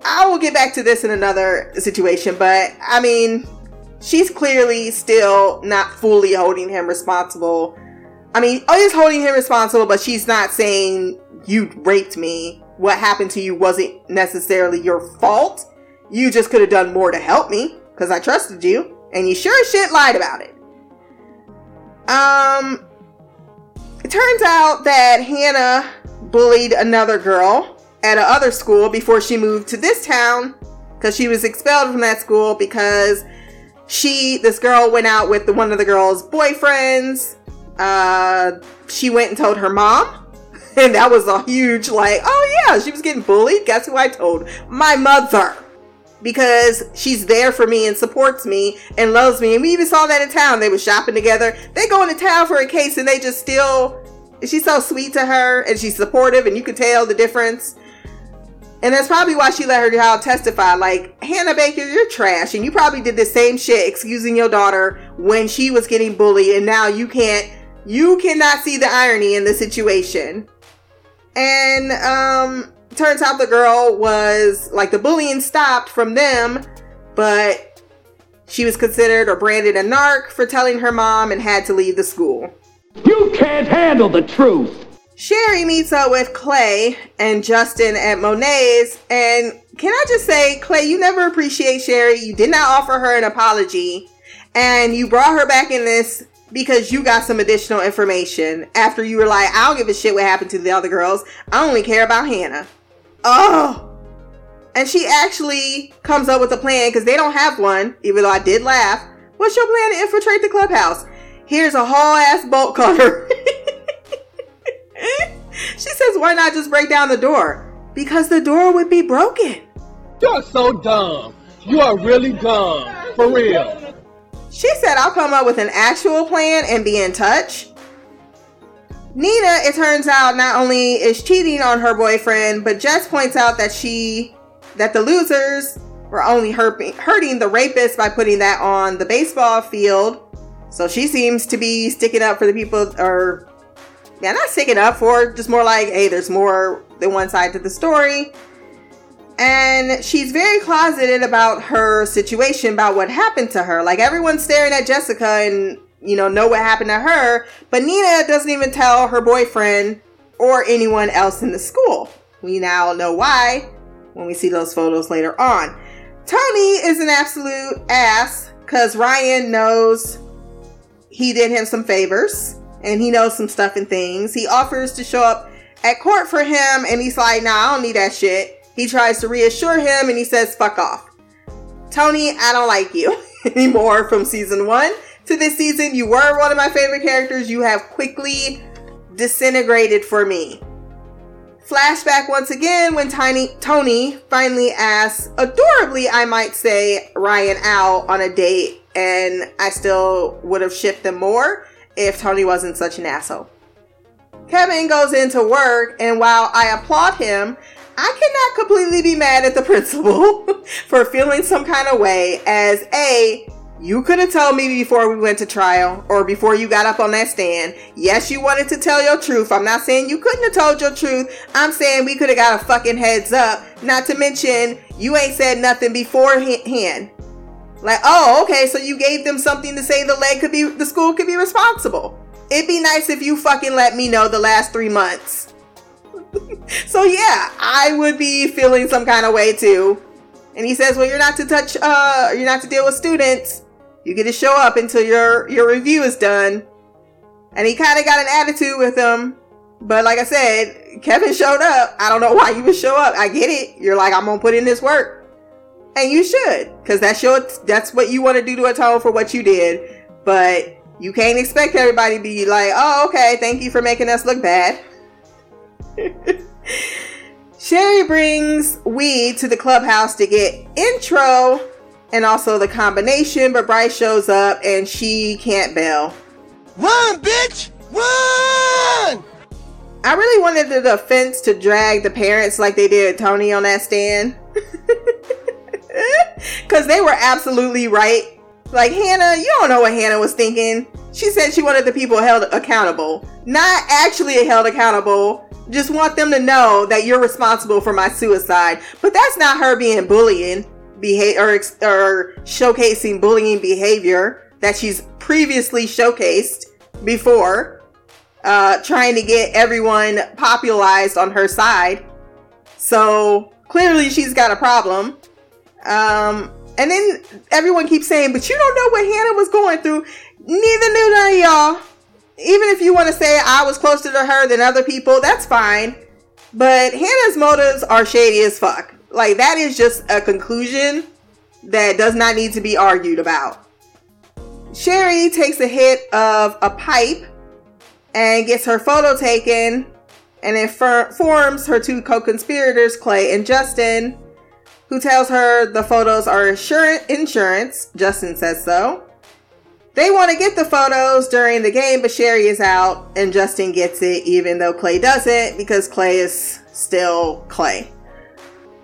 I will get back to this in another situation. But I mean, she's clearly still not fully holding him responsible. I mean, is holding him responsible, but she's not saying you raped me. What happened to you wasn't necessarily your fault. You just could have done more to help me because I trusted you, and you sure as shit lied about it. Um, it turns out that Hannah bullied another girl at another school before she moved to this town because she was expelled from that school because she this girl went out with the, one of the girl's boyfriends. Uh she went and told her mom. And that was a huge like oh yeah she was getting bullied. Guess who i told? My mother. Because she's there for me and supports me and loves me. And we even saw that in town. They were shopping together. They go into town for a case and they just still she's so sweet to her and she's supportive and you could tell the difference and that's probably why she let her child testify. Like, Hannah Baker, you're trash. And you probably did the same shit excusing your daughter when she was getting bullied. And now you can't, you cannot see the irony in the situation. And, um, turns out the girl was, like, the bullying stopped from them, but She was considered or branded a narc for telling her mom and had to leave the school. You can't handle the truth. Sheri meets up with Clay and Justin at Monet's. And can I just say, Clay, you never appreciate Sheri. You did not offer her an apology. And you brought her back in this because you got some additional information after you were like, I don't give a shit what happened to the other girls. I only care about Hannah. Oh. And she actually comes up with a plan because they don't have one, even though I did laugh. What's your plan to infiltrate the clubhouse? Here's a whole ass bolt cutter. she says, why not just break down the door? Because the door would be broken. You're so dumb. You are really dumb. For real. She said, I'll come up with an actual plan and be in touch. Nina, it turns out, not only is cheating on her boyfriend, but Jess points out that she, that the losers were only hurting, hurting the rapist by putting that on the baseball field. So she seems to be sticking up for the people, or yeah, not sticking up for, just more like, hey, there's more than one side to the story. And she's very closeted about her situation, about what happened to her. Like everyone's staring at Jessica and, you know, know what happened to her. But Nina doesn't even tell her boyfriend or anyone else in the school. We now know why when we see those photos later on. Tony is an absolute ass because Ryan knows he did him some favors and he knows some stuff and things. He offers to show up at court for him and he's like, nah, I don't need that shit. He tries to reassure him and he says, fuck off. Tony, I don't like you anymore from season one to this season. You were one of my favorite characters. You have quickly disintegrated for me. Flashback once again when Tiny Tony finally asks, adorably, I might say, Ryan out on a date, and I still would have shipped them more if Tony wasn't such an asshole. Kevin goes into work, and while I applaud him, I cannot completely be mad at the principal for feeling some kind of way as A, you could have told me before we went to trial or before you got up on that stand. Yes, you wanted to tell your truth. I'm not saying you couldn't have told your truth. I'm saying we could have got a fucking heads up. Not to mention, you ain't said nothing beforehand. Like, oh, okay, so you gave them something to say the leg could be, the school could be responsible. It'd be nice if you fucking let me know the last three months. so yeah, I would be feeling some kind of way too. And he says, well, you're not to touch, uh, you're not to deal with students. You get to show up until your, your review is done. And he kind of got an attitude with him. But like I said, Kevin showed up. I don't know why you would show up. I get it. You're like, I'm to put in this work. And you should, because that's your, that's what you want to do to atone for what you did. But you can't expect everybody to be like, oh, okay, thank you for making us look bad. Sheri brings weed to the clubhouse to get intro and also the combination, but Bryce shows up and she can't bail. Run, bitch! Run! I really wanted the defense to drag the parents like they did Tony on that stand. Because they were absolutely right. Like, Hannah, you don't know what Hannah was thinking. She said she wanted the people held accountable. Not actually held accountable. Just want them to know that you're responsible for my suicide. But that's not her being bullying behavior or, or showcasing bullying behavior that she's previously showcased before. Uh, trying to get everyone popularized on her side. So clearly she's got a problem. Um, and then everyone keeps saying, but you don't know what Hannah was going through. Neither knew none of y'all. Even if you want to say I was closer to her than other people, that's fine. But Hannah's motives are shady as fuck. Like, that is just a conclusion that does not need to be argued about. Sheri takes a hit of a pipe and gets her photo taken and informs her two co conspirators, Clay and Justin, who tells her the photos are insurance. Justin says so. They want to get the photos during the game, but Sheri is out and Justin gets it, even though Clay doesn't, because Clay is still Clay.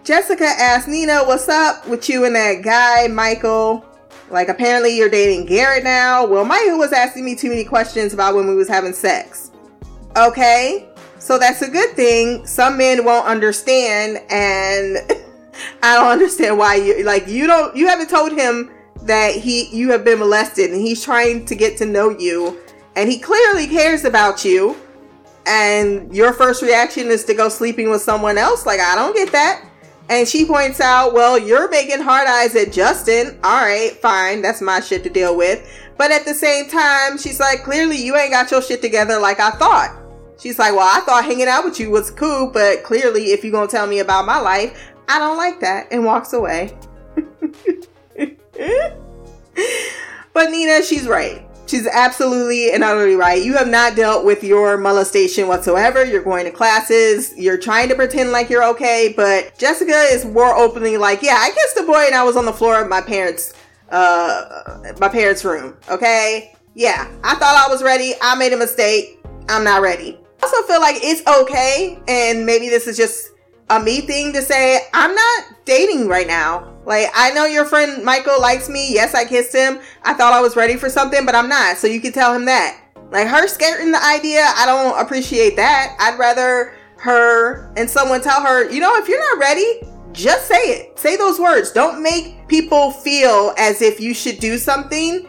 Jessica asks Nina, What's up with you and that guy, Michael? Like, apparently you're dating Garrett now. Well, Michael was asking me too many questions about when we was having sex. Okay, so that's a good thing. Some men won't understand, and I don't understand why you like you don't you haven't told him that he you have been molested and he's trying to get to know you and he clearly cares about you and your first reaction is to go sleeping with someone else like I don't get that. And she points out, well, you're making hard eyes at Justin. All right, fine. That's my shit to deal with. But at the same time, she's like, clearly you ain't got your shit together like I thought. She's like, well, I thought hanging out with you was cool, but clearly if you're going to tell me about my life, I don't like that. And walks away. but Nina, she's right. She's absolutely and utterly right. You have not dealt with your molestation whatsoever. You're going to classes. You're trying to pretend like you're okay, but Jessica is more openly like, yeah, I kissed a boy and I was on the floor of my parents' uh my parents' room. Okay? Yeah, I thought I was ready. I made a mistake. I'm not ready. I also feel like it's okay, and maybe this is just a me thing to say, I'm not dating right now. Like, I know your friend Michael likes me. Yes, I kissed him. I thought I was ready for something, but I'm not. So you can tell him that. Like, her skirting the idea, I don't appreciate that. I'd rather her and someone tell her, you know, if you're not ready, just say it. Say those words. Don't make people feel as if you should do something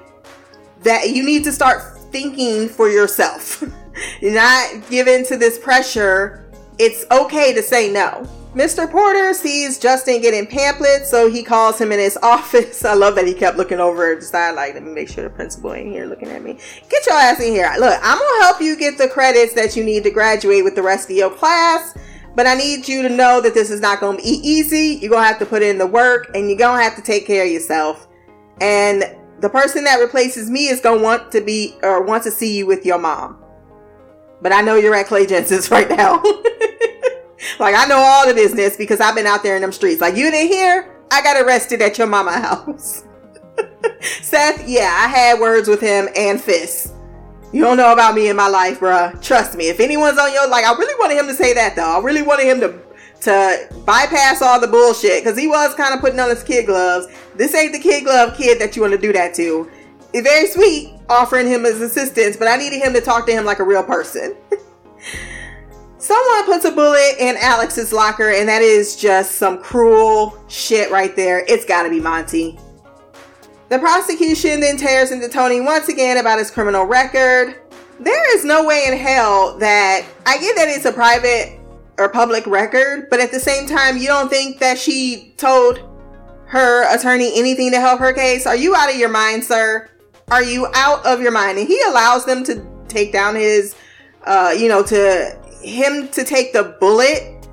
that you need to start thinking for yourself. not give in to this pressure it's okay to say no. Mr. Porter sees Justin getting pamphlets, so he calls him in his office. I love that he kept looking over the side, like, let me make sure the principal ain't here looking at me. Get your ass in here. Look, I'm gonna help you get the credits that you need to graduate with the rest of your class, but I need you to know that this is not gonna be easy. You're gonna have to put in the work, and you're gonna have to take care of yourself. And the person that replaces me is gonna want to be or want to see you with your mom. But I know you're at Clay Jensen's right now. like I know all the business because I've been out there in them streets. Like you didn't hear? I got arrested at your mama house. Seth, yeah, I had words with him and fists. You don't know about me in my life, bruh. Trust me. If anyone's on your like, I really wanted him to say that though. I really wanted him to to bypass all the bullshit because he was kind of putting on his kid gloves. This ain't the kid glove kid that you want to do that to. Very sweet offering him his assistance, but I needed him to talk to him like a real person. Someone puts a bullet in Alex's locker, and that is just some cruel shit right there. It's gotta be Monty. The prosecution then tears into Tony once again about his criminal record. There is no way in hell that I get that it's a private or public record, but at the same time, you don't think that she told her attorney anything to help her case? Are you out of your mind, sir? Are you out of your mind? And he allows them to take down his, uh, you know, to him to take the bullet,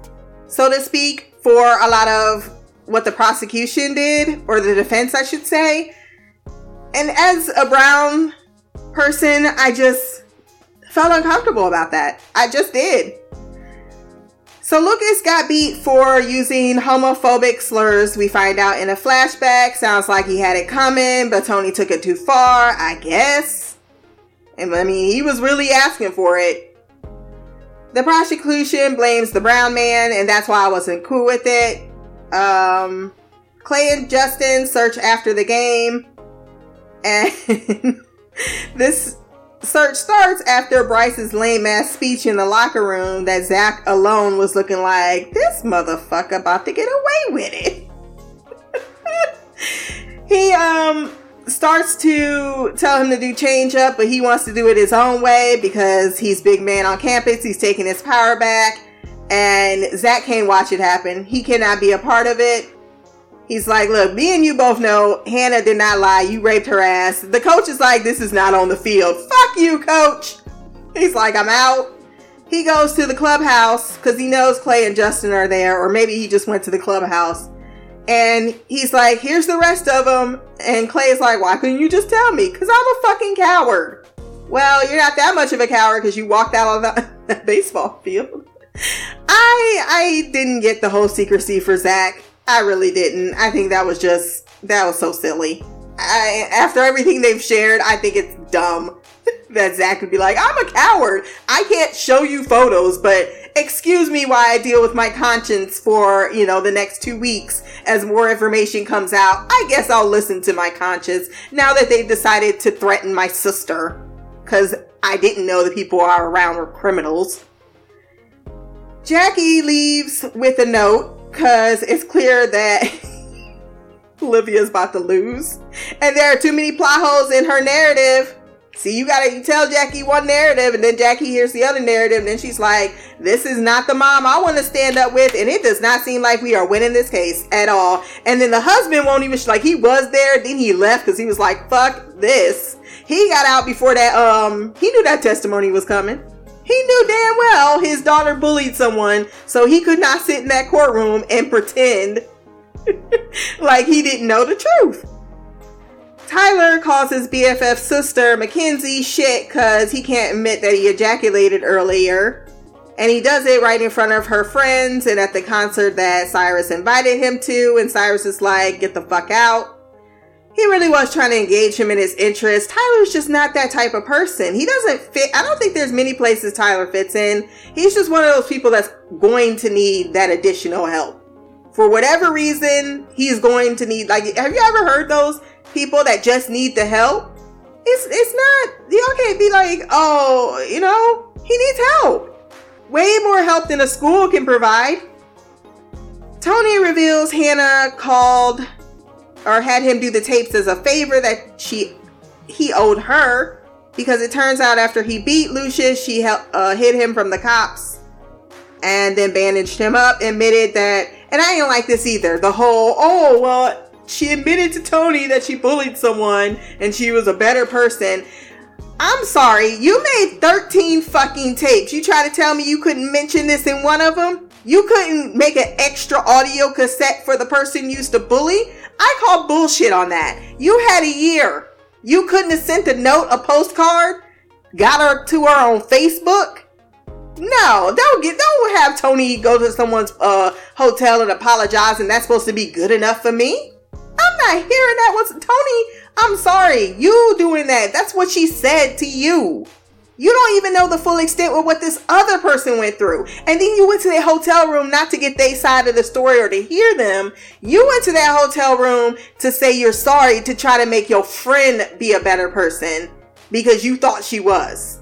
so to speak, for a lot of what the prosecution did, or the defense, I should say. And as a brown person, I just felt uncomfortable about that. I just did. So Lucas got beat for using homophobic slurs. We find out in a flashback. Sounds like he had it coming, but Tony took it too far, I guess. And I mean, he was really asking for it. The prosecution blames the brown man, and that's why I wasn't cool with it. Um, Clay and Justin search after the game, and this search starts after Bryce's lame ass speech in the locker room that Zach alone was looking like this motherfucker about to get away with it. he um starts to tell him to do change up, but he wants to do it his own way because he's big man on campus. He's taking his power back, and Zach can't watch it happen. He cannot be a part of it. He's like, look, me and you both know Hannah did not lie. You raped her ass. The coach is like, this is not on the field. Fuck you, coach. He's like, I'm out. He goes to the clubhouse because he knows Clay and Justin are there, or maybe he just went to the clubhouse. And he's like, here's the rest of them. And Clay is like, why couldn't you just tell me? Because I'm a fucking coward. Well, you're not that much of a coward because you walked out on the baseball field. I I didn't get the whole secrecy for Zach. I really didn't. I think that was just that was so silly. I, after everything they've shared, I think it's dumb that Zach would be like, "I'm a coward. I can't show you photos, but excuse me while I deal with my conscience for you know the next two weeks as more information comes out. I guess I'll listen to my conscience now that they've decided to threaten my sister because I didn't know the people are around were criminals." Jackie leaves with a note because it's clear that Olivia's about to lose. And there are too many plot holes in her narrative. See, you gotta you tell Jackie one narrative, and then Jackie hears the other narrative, and then she's like, This is not the mom I want to stand up with, and it does not seem like we are winning this case at all. And then the husband won't even like he was there, then he left because he was like, Fuck this. He got out before that um he knew that testimony was coming. He knew damn well his daughter bullied someone, so he could not sit in that courtroom and pretend like he didn't know the truth. Tyler calls his BFF sister Mackenzie shit because he can't admit that he ejaculated earlier. And he does it right in front of her friends and at the concert that Cyrus invited him to. And Cyrus is like, get the fuck out. He really was trying to engage him in his interest. Tyler's just not that type of person. He doesn't fit. I don't think there's many places Tyler fits in. He's just one of those people that's going to need that additional help. For whatever reason, he's going to need, like, have you ever heard those people that just need the help? It's, it's not, y'all can't be like, oh, you know, he needs help. Way more help than a school can provide. Tony reveals Hannah called or had him do the tapes as a favor that she he owed her because it turns out after he beat Lucius, she uh, hid him from the cops and then bandaged him up. Admitted that and I didn't like this either. The whole, oh, well, she admitted to Tony that she bullied someone and she was a better person. I'm sorry, you made 13 fucking tapes. You try to tell me you couldn't mention this in one of them? You couldn't make an extra audio cassette for the person used to bully? I call bullshit on that. You had a year. You couldn't have sent a note, a postcard, got her to her on Facebook? No, don't get don't have Tony go to someone's uh hotel and apologize and that's supposed to be good enough for me. I'm not hearing that. What's Tony? I'm sorry. You doing that. That's what she said to you. You don't even know the full extent of what this other person went through. And then you went to their hotel room not to get their side of the story or to hear them. You went to that hotel room to say you're sorry to try to make your friend be a better person because you thought she was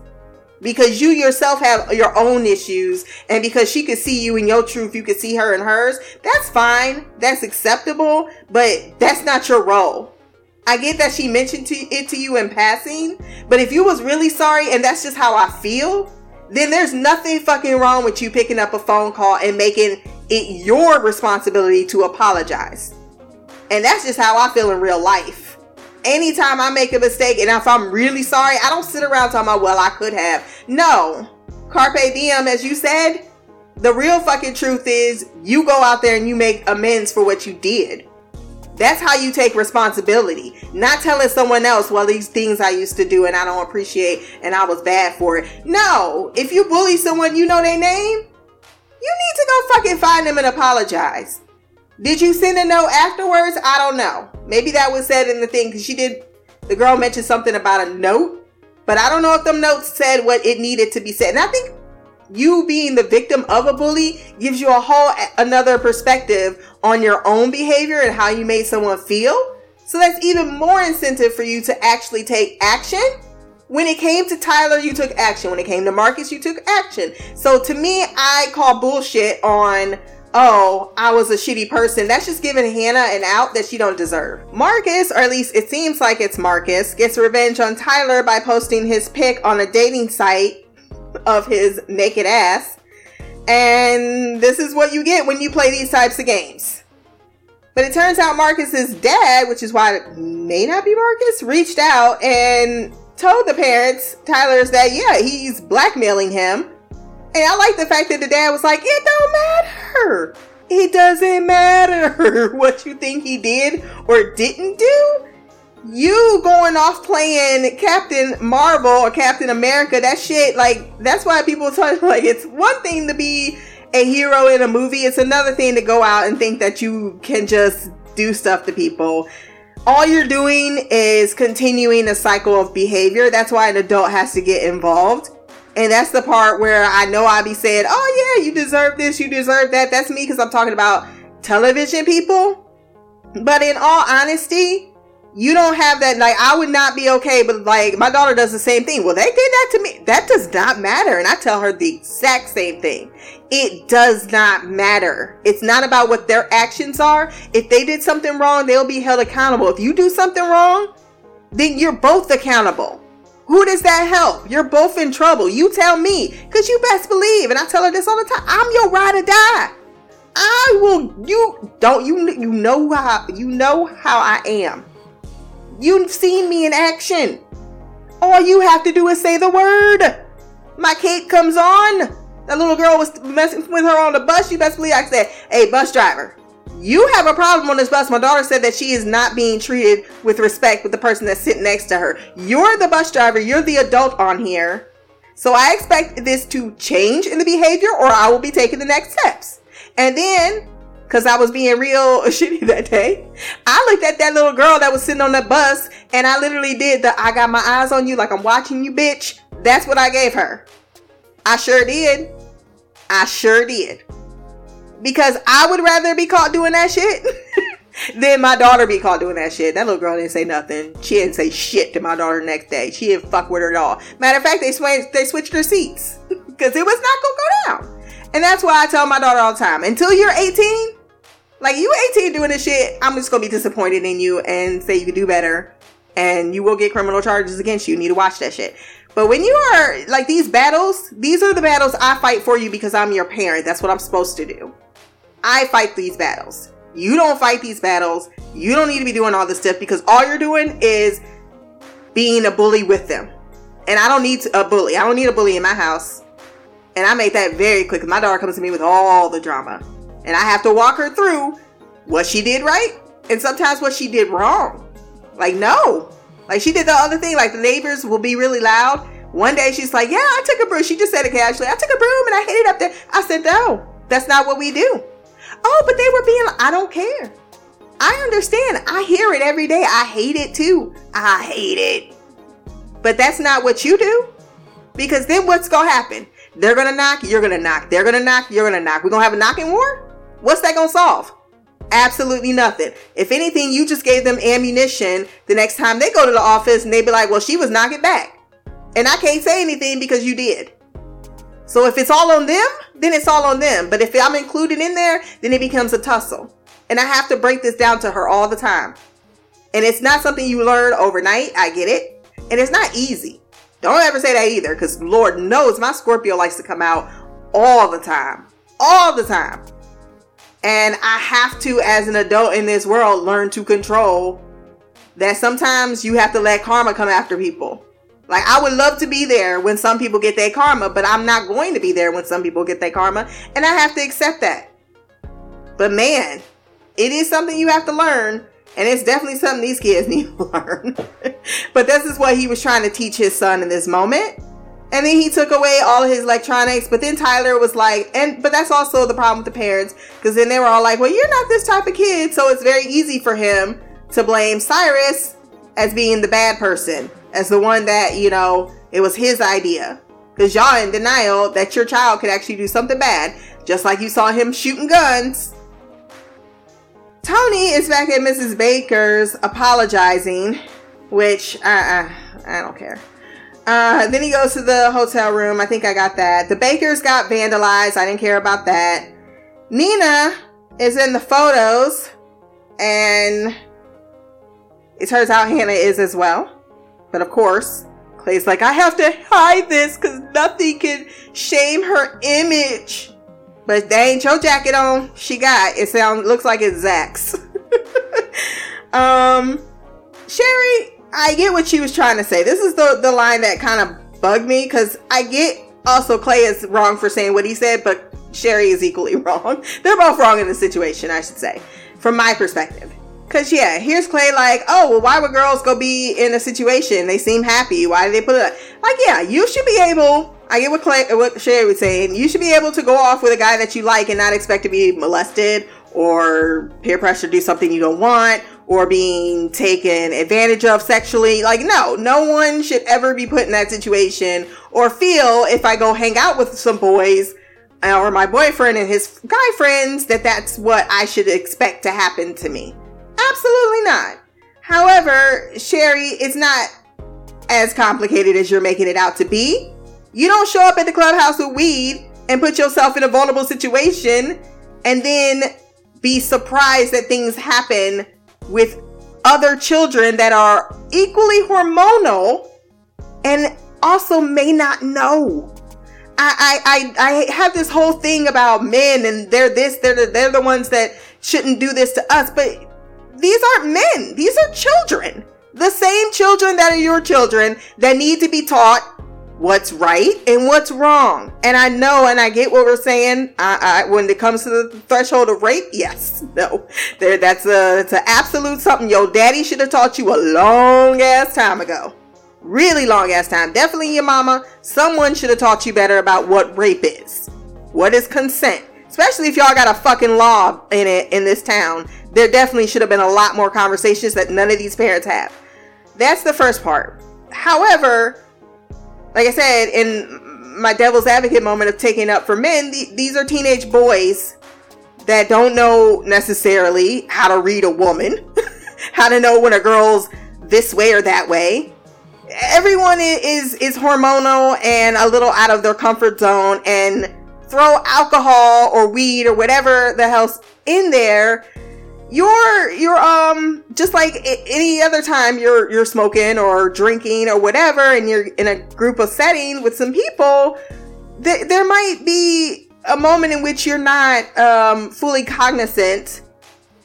because you yourself have your own issues and because she could see you in your truth you could see her in hers that's fine that's acceptable but that's not your role i get that she mentioned to it to you in passing but if you was really sorry and that's just how i feel then there's nothing fucking wrong with you picking up a phone call and making it your responsibility to apologize and that's just how i feel in real life anytime I make a mistake and if I'm really sorry, I don't sit around talking about, well, I could have. No. Carpe diem, as you said, the real fucking truth is you go out there and you make amends for what you did. That's how you take responsibility. Not telling someone else, well, these things I used to do and I don't appreciate and I was bad for it. No. If you bully someone, you know their name, you need to go fucking find them and apologize. Did you send a note afterwards? I don't know. Maybe that was said in the thing because she did. The girl mentioned something about a note, but I don't know if them notes said what it needed to be said. And I think you being the victim of a bully gives you a whole another perspective on your own behavior and how you made someone feel. So that's even more incentive for you to actually take action. When it came to Tyler, you took action. When it came to Marcus, you took action. So to me, I call bullshit on oh, I was a shitty person. That's just giving Hannah an out that she don't deserve. Marcus, or at least it seems like it's Marcus, gets revenge on Tyler by posting his pic on a dating site of his naked ass. And this is what you get when you play these types of games. But it turns out Marcus's dad, which is why it may not be Marcus, reached out and told the parents, Tyler's that, yeah, he's blackmailing him and I like the fact that the dad was like, it don't matter. It doesn't matter what you think he did or didn't do. You going off playing Captain Marvel or Captain America, that shit, like, that's why people talk, like, it's one thing to be a hero in a movie, it's another thing to go out and think that you can just do stuff to people. All you're doing is continuing a cycle of behavior. That's why an adult has to get involved. And that's the part where I know I be saying, oh yeah, you deserve this, you deserve that. That's me because I'm talking about television people. But in all honesty, You don't have that. Like, I would not be okay, but like, my daughter does the same thing. Well, they did that to me. That does not matter. And I tell her the exact same thing. It does not matter. It's not about what their actions are. If they did something wrong, they'll be held accountable. If you do something wrong, then you're both accountable. Who does that help? You're both in trouble. You tell me, because you best believe, and I tell her this all the time I'm your ride or die. I will, you don't, you, you know how, you know how I am. You've seen me in action. All you have to do is say the word. My cape comes on. That little girl was messing with her on the bus. You best believe I said, hey, bus driver, you have a problem on this bus. My daughter said that she is not being treated with respect with the person that's sitting next to her. You're the bus driver, you're the adult on here. So I expect this to change in the behavior or I will be taking the next steps. And then, because I was being real shitty that day, I looked at that little girl that was sitting on the bus and I literally did the I got my eyes on you like I'm watching you, bitch. That's what I gave her. I sure did. I sure did because I would rather be caught doing that shit than my daughter be caught doing that shit. That little girl didn't say nothing. She didn't say shit to my daughter next day. She didn't fuck with her at all. Matter of fact, they switched they switched their seats because it was not gonna go down. And that's why I tell my daughter all the time: until you're 18, like you 18 doing this shit, I'm just gonna be disappointed in you and say you can do better, and you will get criminal charges against you. You need to watch that shit. But when you are like these battles, these are the battles I fight for you because I'm your parent. That's what I'm supposed to do. I fight these battles. You don't fight these battles. You don't need to be doing all this stuff because all you're doing is being a bully with them. And I don't need a bully. I don't need a bully in my house. And I make that very quick. My daughter comes to me with all the drama. And I have to walk her through what she did right and sometimes what she did wrong. Like, no. Like, she did the other thing. Like, the neighbors will be really loud. One day she's like, Yeah, I took a broom. She just said it casually. I took a broom and I hit it up there. I said, No, that's not what we do. Oh, but they were being, I don't care. I understand. I hear it every day. I hate it too. I hate it. But that's not what you do. Because then what's going to happen? They're to knock, you're to knock. They're to knock, you're to knock. We're to have a knocking war? What's that to solve? Absolutely nothing. If anything, you just gave them ammunition the next time they go to the office and they be like, well, she was knocking back. And I can't say anything because you did. So if it's all on them, then it's all on them. But if I'm included in there, then it becomes a tussle. And I have to break this down to her all the time. And it's not something you learn overnight. I get it. And it's not easy. Don't ever say that either, because Lord knows my Scorpio likes to come out all the time. All the time. And I have to, as an adult in this world, learn to control that sometimes you have to let karma come after people. Like I would love to be there when some people get their karma, but I'm not going to be there when some people get their karma, and I have to accept that. But man, it is something you have to learn, and it's definitely something these kids need to learn. but this is what he was trying to teach his son in this moment. And then he took away all his electronics, but then Tyler was like, and but that's also the problem with the parents, because then they were all like, Well, you're not this type of kid, so it's very easy for him to blame Cyrus as being the bad person as the one that, you know, it was his idea. Because y'all in denial that your child could actually do something bad, just like you saw him shooting guns. Tony is back at Mrs. Baker's apologizing, which uh, uh, I don't care. Uh, then he goes to the hotel room. I think I got that. The Bakers got vandalized. I didn't care about that. Nina is in the photos, and it turns out Hannah is as well. But of course, Clay's like, I have to hide this because nothing can shame her image. But they ain't your jacket on. She got it. Sounds looks like it's Zach's. um, Sheri, I get what she was trying to say. This is the the line that kind of bugged me because I get also Clay is wrong for saying what he said, but Sheri is equally wrong. They're both wrong in the situation, I should say, from my perspective. Cause yeah, here's Clay like, oh well, why would girls go be in a situation? They seem happy. Why did they put it up? like? Yeah, you should be able. I get what Clay, what Sheri was saying. You should be able to go off with a guy that you like and not expect to be molested or peer pressure to do something you don't want or being taken advantage of sexually. Like, no, no one should ever be put in that situation or feel if I go hang out with some boys or my boyfriend and his guy friends that that's what I should expect to happen to me. Absolutely not. However, Sheri, it's not as complicated as you're making it out to be. You don't show up at the clubhouse with weed and put yourself in a vulnerable situation and then be surprised that things happen with other children that are equally hormonal and also may not know. I, I, I, I have this whole thing about men and they're this, they're the, they're the ones that shouldn't do this to us, but these aren't men. These are children. The same children that are your children that need to be taught what's right and what's wrong. And I know and I get what we're saying. I, I when it comes to the threshold of rape, yes, no, there that's a it's an absolute something your daddy should have taught you a long ass time ago. Really long ass time. Definitely your mama. Someone should have taught you better about what rape is. What is consent? Especially if y'all got a fucking law in it in this town. There definitely should have been a lot more conversations that none of these parents have. That's the first part. However, like I said, in my devil's advocate moment of taking up for men, th- these are teenage boys that don't know necessarily how to read a woman, how to know when a girl's this way or that way. Everyone is is hormonal and a little out of their comfort zone and throw alcohol or weed or whatever the hell's in there you're you're um just like any other time you're you're smoking or drinking or whatever and you're in a group of setting with some people th- there might be a moment in which you're not um fully cognizant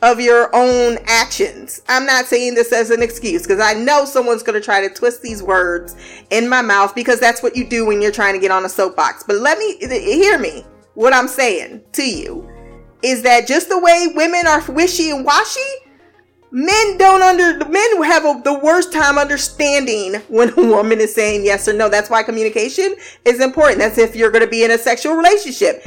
of your own actions. I'm not saying this as an excuse because I know someone's going to try to twist these words in my mouth because that's what you do when you're trying to get on a soapbox. But let me hear me what I'm saying to you is that just the way women are wishy and washy, men don't under men have a, the worst time understanding when a woman is saying yes or no. That's why communication is important. That's if you're going to be in a sexual relationship.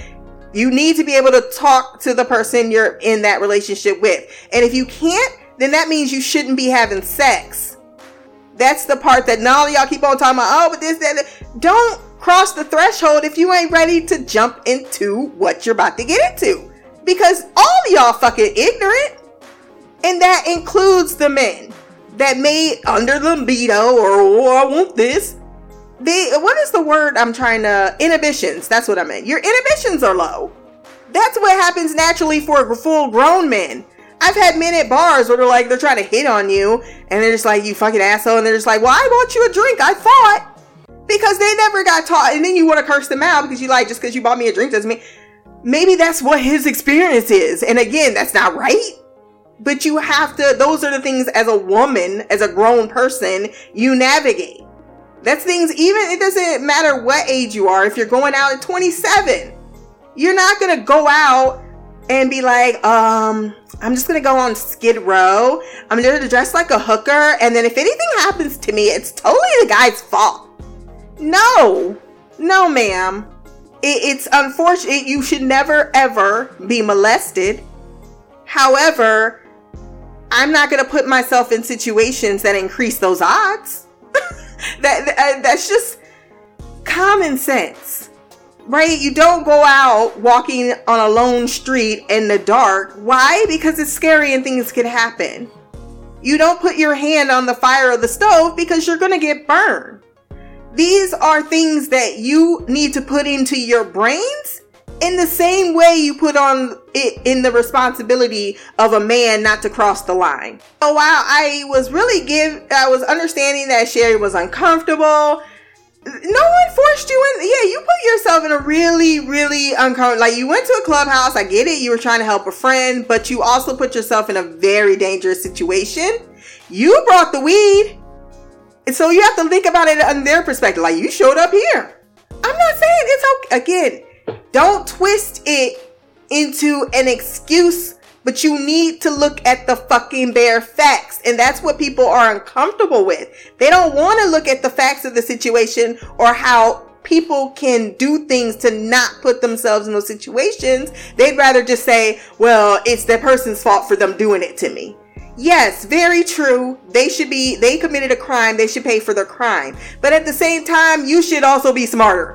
You need to be able to talk to the person you're in that relationship with. And if you can't, then that means you shouldn't be having sex. That's the part that of y'all keep on talking about. Oh, but this, that. Don't cross the threshold if you ain't ready to jump into what you're about to get into because all y'all fucking ignorant. And that includes the men that may under the libido or oh, I want this. They what is the word I'm trying to inhibitions? That's what I meant. Your inhibitions are low. That's what happens naturally for full grown men. I've had men at bars where they're like they're trying to hit on you and they're just like you fucking asshole and they're just like, Well, I bought you a drink, I thought. Because they never got taught and then you want to curse them out because you like just because you bought me a drink doesn't mean maybe that's what his experience is. And again, that's not right. But you have to, those are the things as a woman, as a grown person, you navigate. That's things, even, it doesn't matter what age you are. If you're going out at 27, you're not going to go out and be like, um, I'm just gonna go on Skid Row. I'm gonna dress like a hooker, and then if anything happens to me, it's totally the guy's fault. No, no, ma'am it's unfortunate. You should never ever be molested. However, I'm not going to put myself in situations that increase those odds. that, that uh, that's just common sense. Right? You don't go out walking on a lone street in the dark. Why? Because it's scary and things can happen. You don't put your hand on the fire of the stove because you're going to get burned. These are things that you need to put into your brains in the same way you put on it in the responsibility of a man not to cross the line. So while I was really give, I was understanding that Sheri was uncomfortable. No one forced you in. Yeah, you put yourself in a really, really uncomfortable. Like you went to a clubhouse. I get it. You were trying to help a friend, but you also put yourself in a very dangerous situation. You brought the weed. And so you have to think about it on their perspective. Like you showed up here. I'm not saying it's okay. Again, don't twist it into an excuse, but you need to look at the fucking bare facts. And that's what people are uncomfortable with. They don't want to look at the facts of the situation or how people can do things to not put themselves in those situations. They'd rather just say, well, it's the person's fault for them doing it to me. Yes, very true. They should be, they committed a crime. They should pay for their crime. But at the same time, you should also be smarter.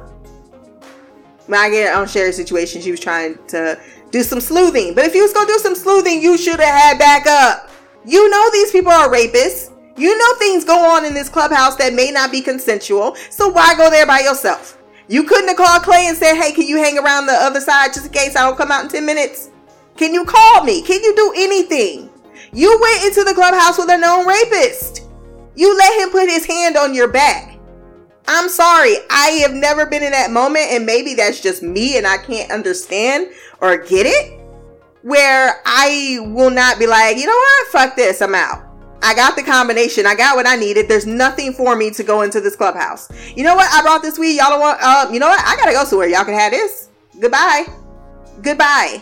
When I get on Sheri's situation, she was trying to do some sleuthing. But if you was gonna do some sleuthing, you should have had backup. You know these people are rapists. You know things go on in this clubhouse that may not be consensual. So why go there by yourself? You couldn't have called Clay and said, hey, can you hang around the other side just in case I don't come out in 10 minutes? Can you call me? Can you do anything? You went into the clubhouse with a known rapist. You let him put his hand on your back. I'm sorry. I have never been in that moment, and maybe that's just me and I can't understand or get it. Where I will not be like, you know what? Fuck this. I'm out. I got the combination. I got what I needed. There's nothing for me to go into this clubhouse. You know what? I brought this weed. Y'all don't want, uh, you know what? I gotta go somewhere. Y'all can have this. Goodbye. Goodbye.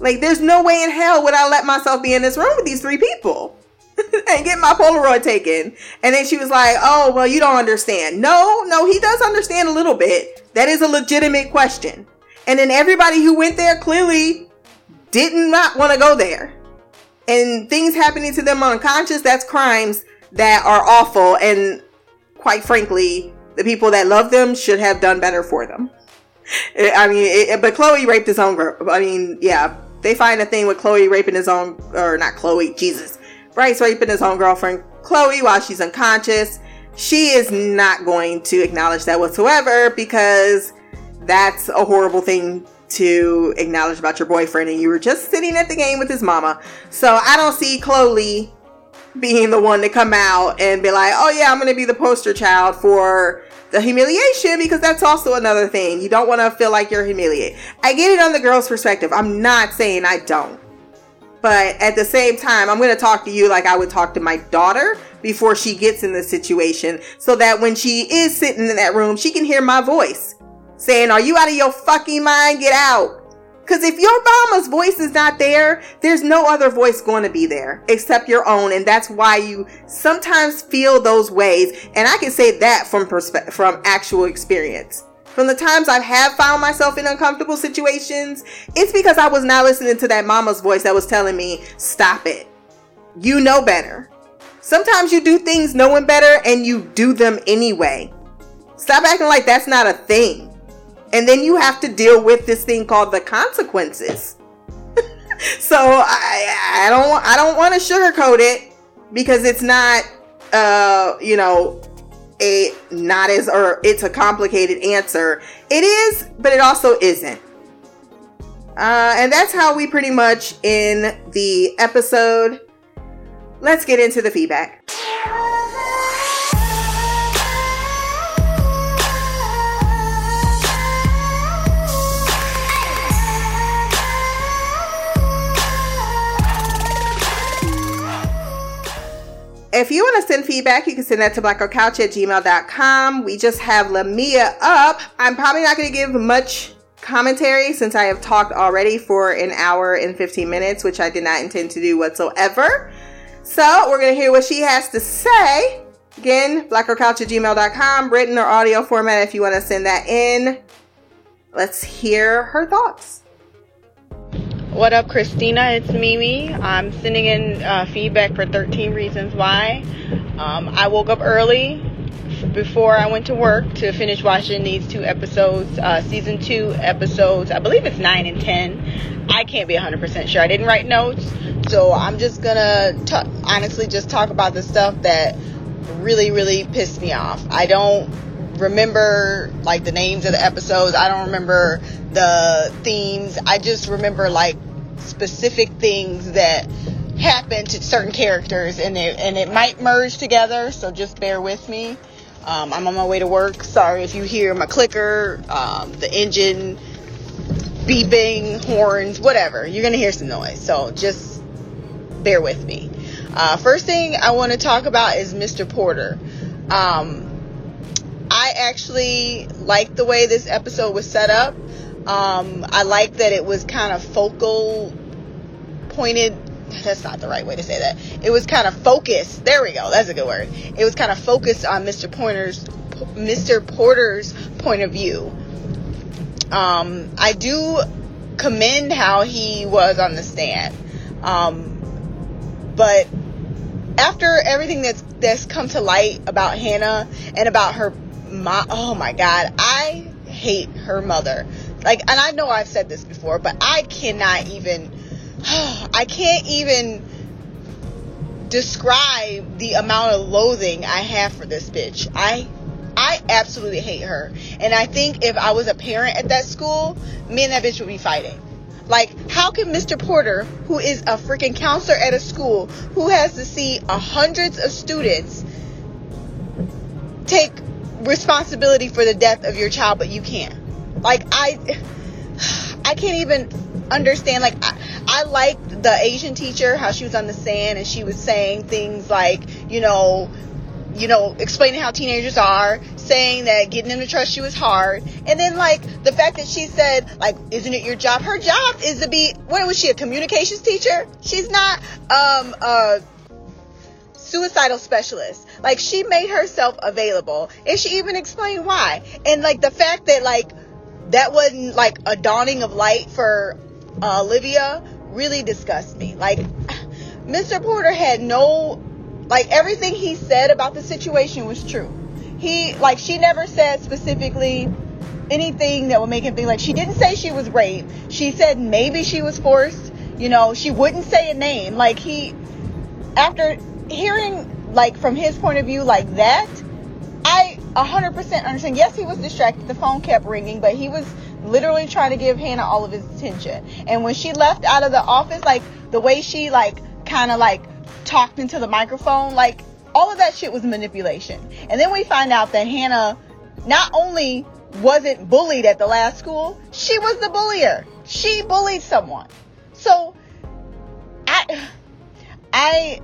Like, there's no way in hell would I let myself be in this room with these three people and get my Polaroid taken. And then she was like, oh, well, you don't understand. No, no, he does understand a little bit. That is a legitimate question. And then everybody who went there clearly did not want to go there and things happening to them unconscious, that's crimes that are awful. And quite frankly, the people that love them should have done better for them. I mean, it, but Chloe raped his own girl. I mean, yeah, they find a thing with Chloe raping his own, or not Chloe, Jesus. Bryce raping his own girlfriend, Chloe, while she's unconscious. She is not going to acknowledge that whatsoever because that's a horrible thing to acknowledge about your boyfriend and you were just sitting at the game with his mama. So I don't see Chloe being the one to come out and be like, oh yeah, I'm going to be the poster child for the humiliation because that's also another thing. You don't want to feel like you're humiliated. I get it on the girl's perspective. I'm not saying I don't. But at the same time, I'm going to talk to you like I would talk to my daughter before she gets in the situation so that when she is sitting in that room, she can hear my voice saying, Are you out of your fucking mind? Get out. Because if your mama's voice is not there, there's no other voice going to be there except your own. And that's why you sometimes feel those ways. And I can say that from perspe- from actual experience. From the times I have found myself in uncomfortable situations, it's because I was not listening to that mama's voice that was telling me, stop it. You know better. Sometimes you do things knowing better and you do them anyway. Stop acting like that's not a thing and then you have to deal with this thing called the consequences. so I, I don't I don't want to sugarcoat it because it's not uh you know a not as or it's a complicated answer. It is, but it also isn't. Uh, and that's how we pretty much in the episode. Let's get into the feedback. If you want to send feedback, you can send that to blackgirlcouch at gmail.com. We just have Lamia up. I'm probably not going to give much commentary since I have talked already for an hour and 15 minutes, which I did not intend to do whatsoever. So we're going to hear what she has to say. Again, blackgirlcouch at gmail.com, written or audio format if you want to send that in. Let's hear her thoughts. What up, Christina? It's Mimi. I'm sending in uh, feedback for 13 Reasons Why. Um, I woke up early before I went to work to finish watching these two episodes, uh, season two episodes. I believe it's 9 and 10. I can't be 100% sure. I didn't write notes, so I'm just gonna honestly just talk about the stuff that really, really pissed me off. I don't remember like the names of the episodes. I don't remember the themes. I just remember like specific things that happen to certain characters and it, and it might merge together. So just bear with me. Um, I'm on my way to work. Sorry if you hear my clicker, um, the engine beeping, horns, whatever. You're going to hear some noise. So just bear with me. Uh, first thing I want to talk about is Mr. Porter. Um, I actually like the way this episode was set up. Um, I like that it was kind of focal pointed. That's not the right way to say that. It was kind of focused. There we go. That's a good word. It was kind of focused on Mr. Pointer's, Mr. Porter's point of view. Um, I do commend how he was on the stand. Um, but after everything that's that's come to light about Hannah and about her my oh my god, I hate her mother. Like, and I know I've said this before, but I cannot even, I can't even describe the amount of loathing I have for this bitch. I I absolutely hate her. And I think if I was a parent at that school, me and that bitch would be fighting. Like, how can Mr. Porter, who is a freaking counselor at a school, who has to see hundreds of students, take responsibility for the death of your child, but you can't? Like, I, I can't even understand. Like, I, I liked the Asian teacher, how she was on the sand and she was saying things like, you know, you know, explaining how teenagers are, saying that getting them to trust you is hard. And then like the fact that she said, like, isn't it your job? Her job is to be what was she, a communications teacher? She's not um a suicidal specialist. Like she made herself available. And she even explained why. And like the fact that like that wasn't like a dawning of light for uh, Olivia really disgusts me. Like Mr. Porter had no like everything he said about the situation was true. He like she never said specifically anything that would make him think like she didn't say she was raped. She said maybe she was forced. You know, she wouldn't say a name. Like he after hearing like from his point of view like that, I 100% understand. Yes, he was distracted. The phone kept ringing, but he was literally trying to give Hannah all of his attention. And when she left out of the office, like the way she like kind of like talked into the microphone, like all of that shit was manipulation. And then we find out that Hannah not only wasn't bullied at the last school, she was the bullier. She bullied someone. So I I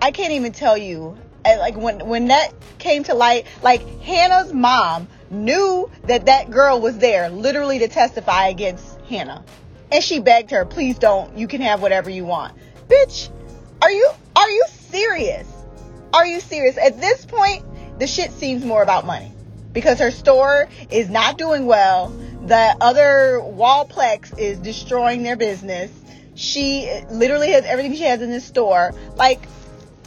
I can't even tell you eh, like when when that came to light, like Hannah's mom knew that that girl was there literally to testify against Hannah. And she begged her, "Please don't. You can have whatever you want." Bitch, are you are you serious? Are you serious? At this point, the shit seems more about money because her store is not doing well. The other Wallplex is destroying their business. She literally has everything she has in this store. Like,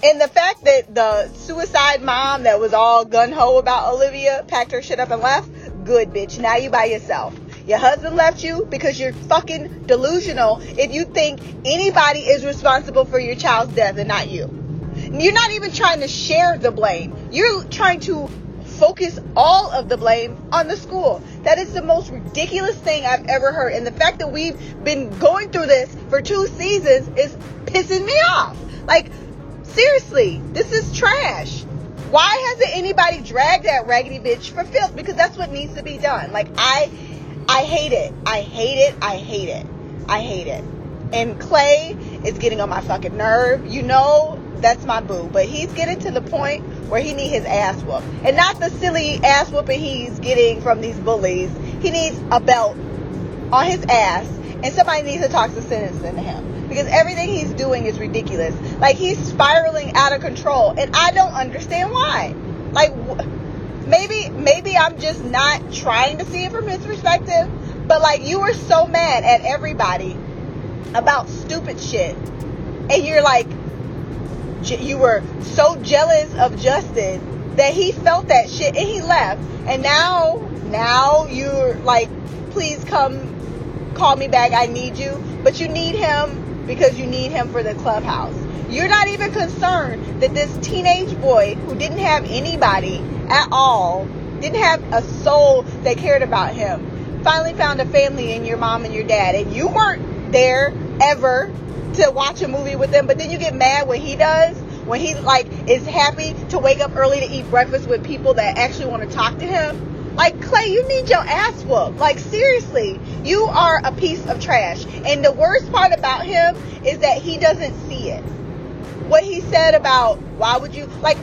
and the fact that the suicide mom that was all gun ho about Olivia packed her shit up and left, good bitch. Now you by yourself. Your husband left you because you're fucking delusional if you think anybody is responsible for your child's death and not you. You're not even trying to share the blame. You're trying to focus all of the blame on the school. That is the most ridiculous thing I've ever heard. And the fact that we've been going through this for two seasons is pissing me off. Like, seriously, this is trash. Why hasn't anybody dragged that raggedy bitch for filth? Because that's what needs to be done. Like, I I hate it. I hate it. I hate it. I hate it. And Clay is getting on my fucking nerve. You know that's my boo. But he's getting to the point where he needs his ass whooped. And not the silly ass whooping he's getting from these bullies. He needs a belt on his ass. And somebody needs to talk some sense into him. Because everything he's doing is ridiculous. Like he's spiraling out of control. And I don't understand why. Like, maybe maybe I'm just not trying to see it from his perspective, but like you were so mad at everybody about stupid shit, and you're like you were so jealous of Justin that he felt that shit and he left, and now now you're like, please come call me back, I need you, but you need him because you need him for the clubhouse. You're not even concerned that this teenage boy who didn't have anybody at all, didn't have a soul that cared about him, finally found a family in your mom and your dad, and you weren't there ever to watch a movie with them, but then you get mad when he does, when he like is happy to wake up early to eat breakfast with people that actually want to talk to him. Like Clay, you need your ass whooped. Like seriously, you are a piece of trash. And the worst part about him is that he doesn't see it. What he said about why would you like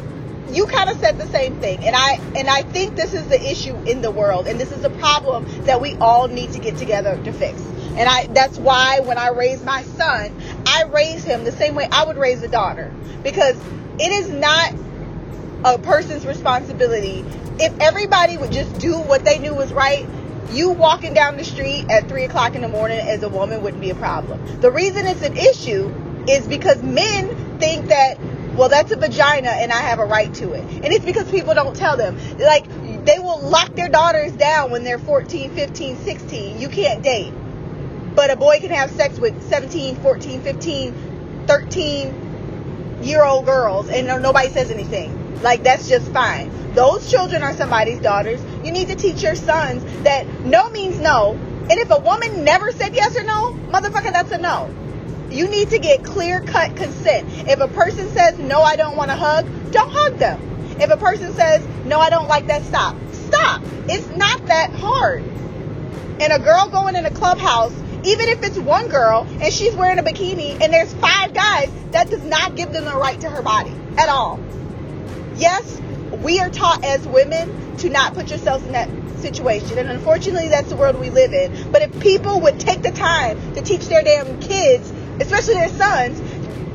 you kind of said the same thing and i and i think this is the issue in the world and this is a problem that we all need to get together to fix and i that's why when i raise my son i raise him the same way i would raise a daughter because it is not a person's responsibility if everybody would just do what they knew was right you walking down the street at three o'clock in the morning as a woman wouldn't be a problem the reason it's an issue is because men think that well, that's a vagina and I have a right to it. And it's because people don't tell them. Like, they will lock their daughters down when they're 14, 15, 16. You can't date. But a boy can have sex with 17, 14, 15, 13, year old girls and nobody says anything. Like that's just fine. Those children are somebody's daughters. You need to teach your sons that no means no. And if a woman never said yes or no, motherfucker, that's a no. You need to get clear cut consent. If a person says, no, I don't want to hug, don't hug them. If a person says, no, I don't like that, stop. Stop. It's not that hard. And a girl going in a clubhouse, even if it's one girl and she's wearing a bikini and there's five guys, that does not give them the right to her body at all. Yes, we are taught as women to not put yourselves in that situation. And unfortunately, that's the world we live in. But if people would take the time to teach their damn kids, especially their sons,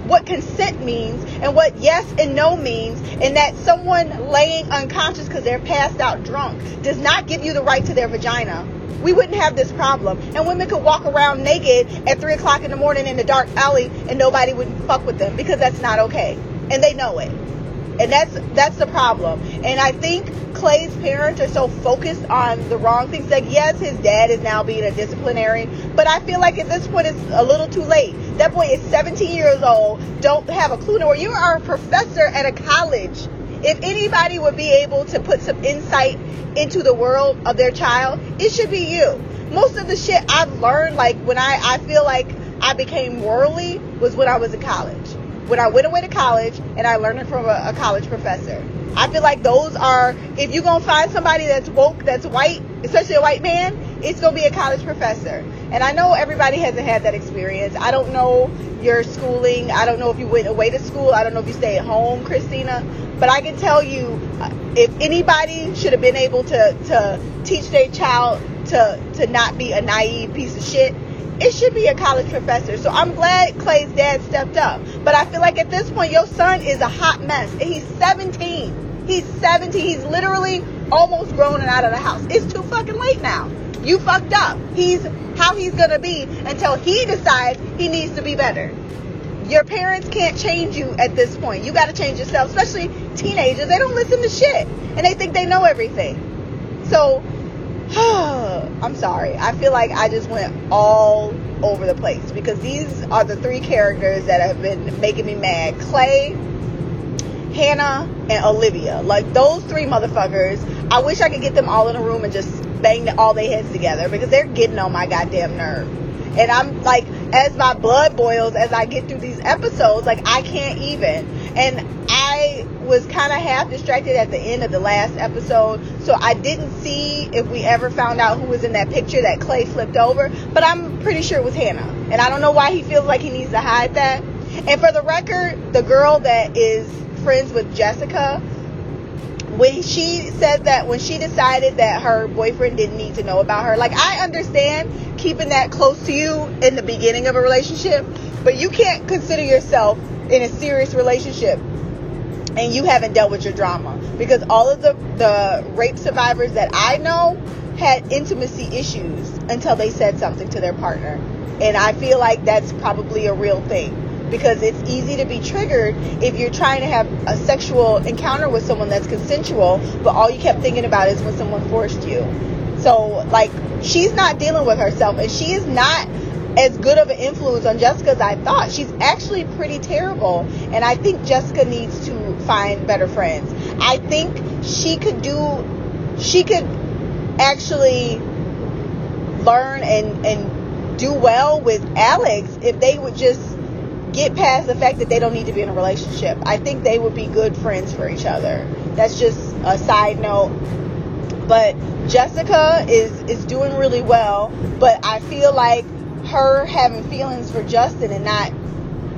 what consent means and what yes and no means, and that someone laying unconscious because they're passed out drunk does not give you the right to their vagina, we wouldn't have this problem. And women could walk around naked at 3 o'clock in the morning in the dark alley and nobody would fuck with them because that's not okay. And they know it. And that's that's the problem. And I think Clay's parents are so focused on the wrong things. Like, yes, his dad is now being a disciplinarian, but I feel like at this point it's a little too late. That boy is 17 years old, don't have a clue nor you are a professor at a college. If anybody would be able to put some insight into the world of their child, it should be you. Most of the shit I've learned, like when I, I feel like I became worldly, was when I was in college when I went away to college and I learned it from a, a college professor. I feel like those are, if you're going to find somebody that's woke, that's white, especially a white man, it's going to be a college professor. And I know everybody hasn't had that experience. I don't know your schooling. I don't know if you went away to school. I don't know if you stay at home, Christina. But I can tell you, if anybody should have been able to, to teach their child to, to not be a naive piece of shit, it should be a college professor. So I'm glad Clay's dad stepped up. But I feel like at this point, your son is a hot mess. And he's 17. He's 17. He's literally almost grown and out of the house. It's too fucking late now. You fucked up. He's how he's gonna be until he decides he needs to be better. Your parents can't change you at this point. You gotta change yourself, especially teenagers. They don't listen to shit. And they think they know everything. So I'm sorry. I feel like I just went all over the place because these are the three characters that have been making me mad. Clay, Hannah, and Olivia. Like those three motherfuckers. I wish I could get them all in a room and just bang all their heads together because they're getting on my goddamn nerve. And I'm like, as my blood boils as I get through these episodes, like I can't even. And I was kind of half distracted at the end of the last episode, so I didn't see if we ever found out who was in that picture that Clay flipped over, but I'm pretty sure it was Hannah. And I don't know why he feels like he needs to hide that. And for the record, the girl that is friends with Jessica, when she said that when she decided that her boyfriend didn't need to know about her like i understand keeping that close to you in the beginning of a relationship but you can't consider yourself in a serious relationship and you haven't dealt with your drama. Because all of the the rape survivors that i know had intimacy issues until they said something to their partner. And i feel like that's probably a real thing. Because it's easy to be triggered if you're trying to have a sexual encounter with someone that's consensual, but all you kept thinking about is when someone forced you. So, like, she's not dealing with herself, and she is not as good of an influence on Jessica as I thought. She's actually pretty terrible, and I think Jessica needs to find better friends. I think she could do, she could actually learn and, and do well with Alex if they would just get past the fact that they don't need to be in a relationship. I think they would be good friends for each other. That's just a side note. But Jessica is is doing really well, but I feel like her having feelings for Justin and not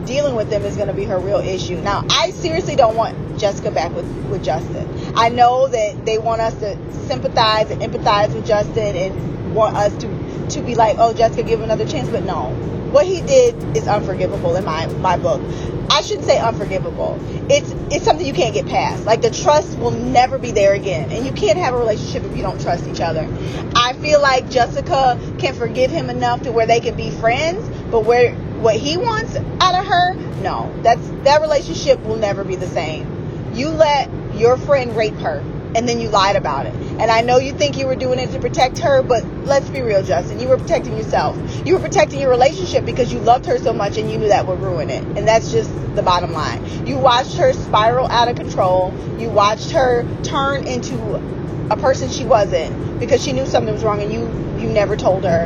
dealing with them is going to be her real issue. Now, I seriously don't want Jessica back with with Justin. I know that they want us to sympathize and empathize with Justin and want us to to be like, "Oh, Jessica, give him another chance," but no what he did is unforgivable in my my book. I shouldn't say unforgivable. It's it's something you can't get past. Like the trust will never be there again, and you can't have a relationship if you don't trust each other. I feel like Jessica can forgive him enough to where they can be friends, but where what he wants out of her, no. That's that relationship will never be the same. You let your friend rape her and then you lied about it. And I know you think you were doing it to protect her, but let's be real, Justin. You were protecting yourself. You were protecting your relationship because you loved her so much and you knew that would ruin it. And that's just the bottom line. You watched her spiral out of control. You watched her turn into a person she wasn't because she knew something was wrong and you you never told her.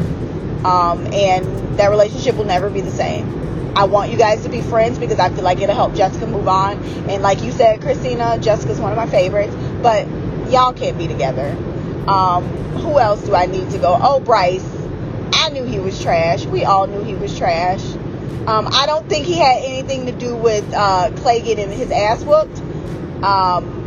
Um, and that relationship will never be the same. I want you guys to be friends because I feel like it'll help Jessica move on. And like you said, Christina, Jessica's one of my favorites, but y'all can't be together. Um, who else do I need to go? Oh, Bryce. I knew he was trash. We all knew he was trash. Um, I don't think he had anything to do with uh, Clay getting his ass whooped. Um,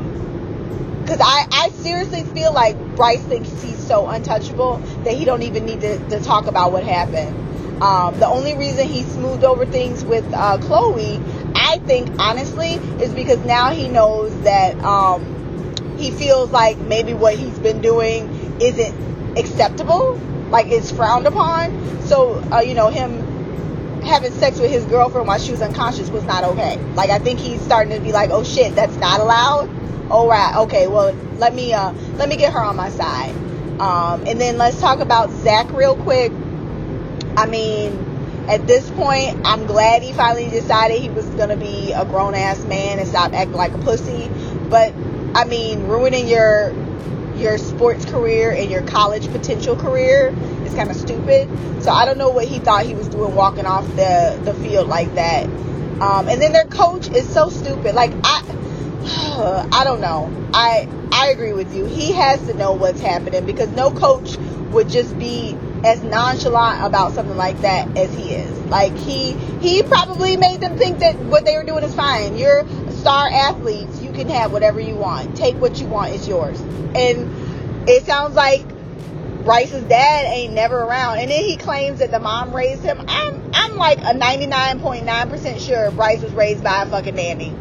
because I, I seriously feel like Bryce thinks he's so untouchable that he don't even need to, to talk about what happened. Um, the only reason he smoothed over things with uh, Chloe, I think, honestly, is because now he knows that um, he feels like maybe what he's been doing isn't acceptable, like it's frowned upon. So, uh, you know, him having sex with his girlfriend while she was unconscious was not okay. Like, I think he's starting to be like, oh shit, that's not allowed. All right, okay, well, let me uh, let me get her on my side. Um, and then let's talk about Zach real quick. I mean, at this point, I'm glad he finally decided he was gonna be a grown ass man and stop acting like a pussy. But I mean, ruining your your sports career and your college potential career is kind of stupid. So I don't know what he thought he was doing walking off the the field like that. Um, and then their coach is so stupid. Like I, I don't know. I I agree with you. He has to know what's happening because no coach would just be as nonchalant about something like that as he is. Like he he probably made them think that what they were doing is fine. You're star athletes. You can have whatever you want. Take what you want. It's yours. And it sounds like Bryce's dad ain't never around. And then he claims that the mom raised him. I'm I'm like a 99.9% sure Bryce was raised by a fucking nanny.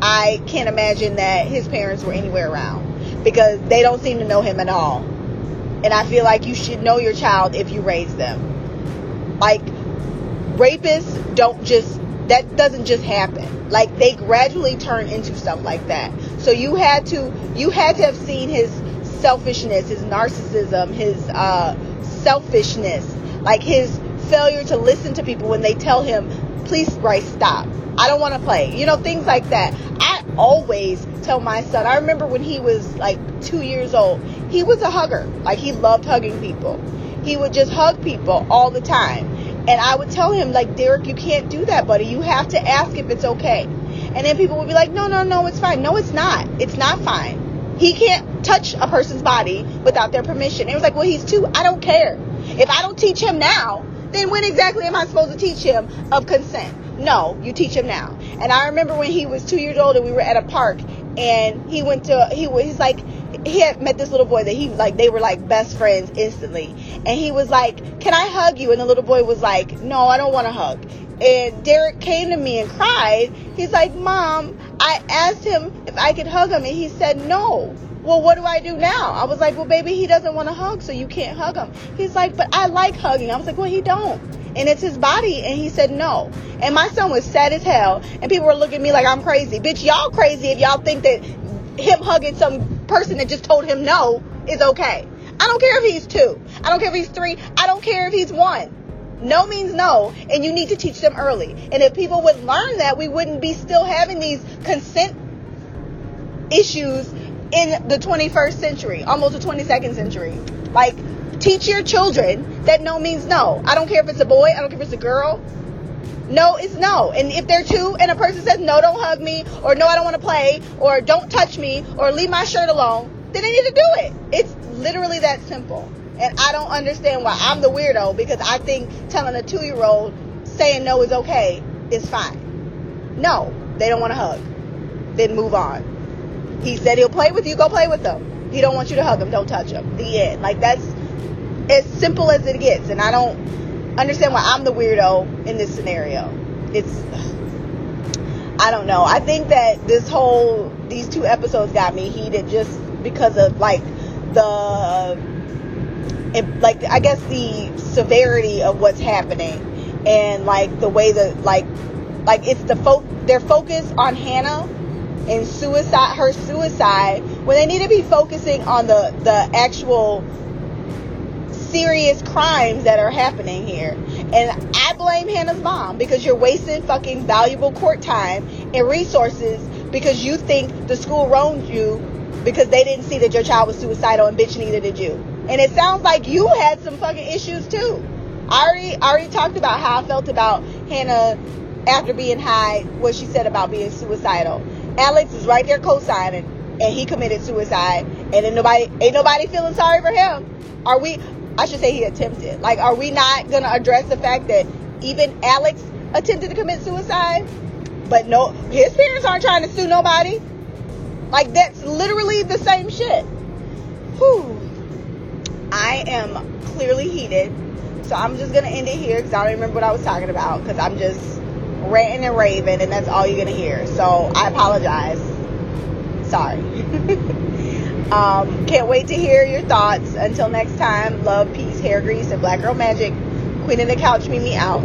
I can't imagine that his parents were anywhere around because they don't seem to know him at all. And I feel like you should know your child if you raise them. Like, rapists don't just, that doesn't just happen. Like, they gradually turn into stuff like that. So you had to, you had to have seen his selfishness, his narcissism, his uh, selfishness, like his failure to listen to people when they tell him, please, Bryce, stop. I don't want to play. You know, things like that. I always tell my son, I remember when he was like two years old, he was a hugger. Like he loved hugging people. He would just hug people all the time. And I would tell him, like, Derek, you can't do that, buddy. You have to ask if it's okay. And then people would be like, no, no, no, it's fine. No, it's not. It's not fine. He can't touch a person's body without their permission. it was like, well, he's two. I don't care. If I don't teach him now, then when exactly am I supposed to teach him of consent? No, you teach him now. And I remember when he was two years old and we were at a park and he went to he was like he had met this little boy that he like they were like best friends instantly. And he was like can i hug you? And the little boy was like no i don't want to hug. And derek came to me and cried. He's like mom i asked him if i could hug him and he said no well what do i do now i was like well baby he doesn't want to hug so you can't hug him he's like but i like hugging i was like well he don't and it's his body and he said no and my son was sad as hell and people were looking at me like i'm crazy bitch y'all crazy if y'all think that him hugging some person that just told him no is okay. I don't care if he's two. I don't care if he's three. I don't care if he's one. No means no, and you need to teach them early. And if people would learn that, we wouldn't be still having these consent issues in the 21st century, almost the 22nd century. Like, teach your children that no means no. I don't care if it's a boy, I don't care if it's a girl. No is no. And if they're two and a person says, no, don't hug me, or no, I don't want to play, or don't touch me, or leave my shirt alone, then they need to do it. It's literally that simple. And I don't understand why I'm the weirdo because I think telling a two year old saying no is okay is fine. No, they don't want to hug. Then move on. He said he'll play with you, go play with them. He don't want you to hug him, don't touch him. The end. Like that's as simple as it gets. And I don't understand why I'm the weirdo in this scenario. It's I don't know. I think that this whole these two episodes got me heated just because of like the like I guess the severity of what's happening and like the way that like like it's the fo- their focus on Hannah and suicide her suicide when they need to be focusing on the the actual serious crimes that are happening here. And I blame Hannah's mom because you're wasting fucking valuable court time and resources because you think the school wronged you because they didn't see that your child was suicidal and bitch neither did you. And it sounds like you had some fucking issues too. I already, I already talked about how I felt about Hannah after being high, what she said about being suicidal. Alex is right there co-signing, and he committed suicide, and then nobody, ain't nobody feeling sorry for him. Are we? I should say he attempted. Like, are we not gonna address the fact that even Alex attempted to commit suicide, but no, his parents aren't trying to sue nobody. Like that's literally the same shit. Whew. I am clearly heated. So I'm just gonna end it here because I don't remember what I was talking about because I'm just ranting and raving and that's all you're gonna hear. So I apologize. Sorry. um, can't wait to hear your thoughts. Until next time, love, peace, hair grease, and black girl magic. Queen of the couch, meet me out.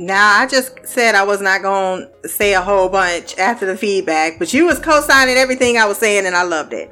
Now, I just said I was not to say a whole bunch after the feedback, but you was co-signing everything I was saying and I loved it.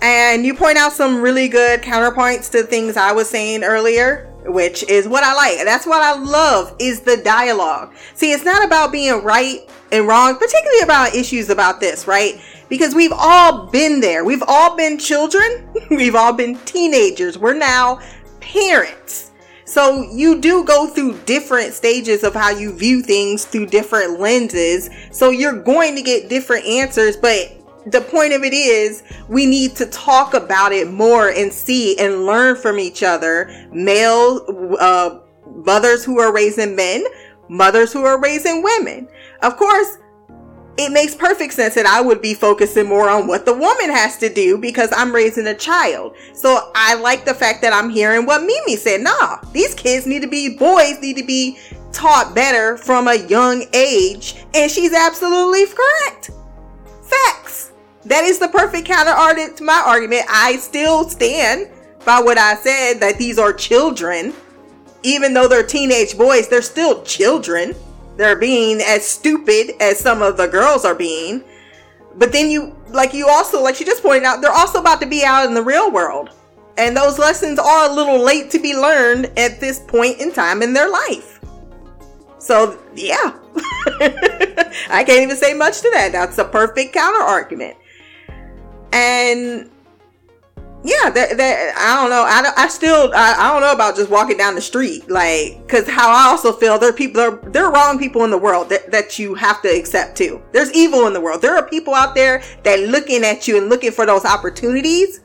And you point out some really good counterpoints to things I was saying earlier, which is what I like. That's what I love is the dialogue. See, it's not about being right and wrong, particularly about issues about this, right? Because we've all been there. We've all been children. We've all been teenagers. We're now parents. So you do go through different stages of how you view things through different lenses. So you're going to get different answers, but the point of it is we need to talk about it more and see and learn from each other. Male, uh, mothers who are raising men, mothers who are raising women. Of course, it makes perfect sense that I would be focusing more on what the woman has to do because I'm raising a child. So I like the fact that I'm hearing what Mimi said. Nah, these kids need to be, boys need to be taught better from a young age. And she's absolutely correct. Facts. That is the perfect counter argument to my argument. I still stand by what I said that these are children. Even though they're teenage boys, they're still children they're being as stupid as some of the girls are being. But then you, like you also, like she just pointed out, they're also about to be out in the real world. And those lessons are a little late to be learned at this point in time in their life. So, yeah. I can't even say much to that. That's a perfect counter argument. And yeah, that, that I don't know. I, I still I, I don't know about just walking down the street, like because how I also feel there are people there there are wrong people in the world that, that you have to accept too. There's evil in the world. There are people out there that looking at you and looking for those opportunities.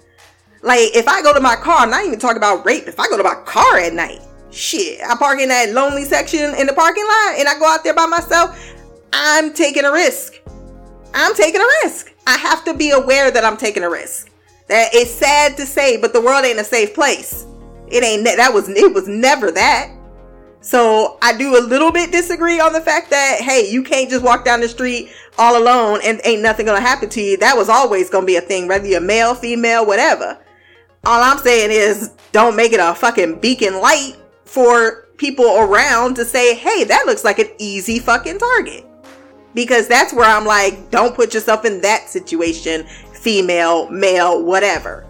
Like if I go to my car, I'm not even talking about rape. If I go to my car at night, shit, I park in that lonely section in the parking lot and I go out there by myself. I'm taking a risk. I'm taking a risk. I have to be aware that I'm taking a risk. That it's sad to say, but the world ain't a safe place. It ain't that was it was never that. So I do a little bit disagree on the fact that hey, you can't just walk down the street all alone and ain't nothing gonna happen to you. That was always gonna be a thing, whether you're male, female, whatever. All I'm saying is don't make it a fucking beacon light for people around to say, hey, that looks like an easy fucking target. Because that's where I'm like, don't put yourself in that situation female, male, whatever.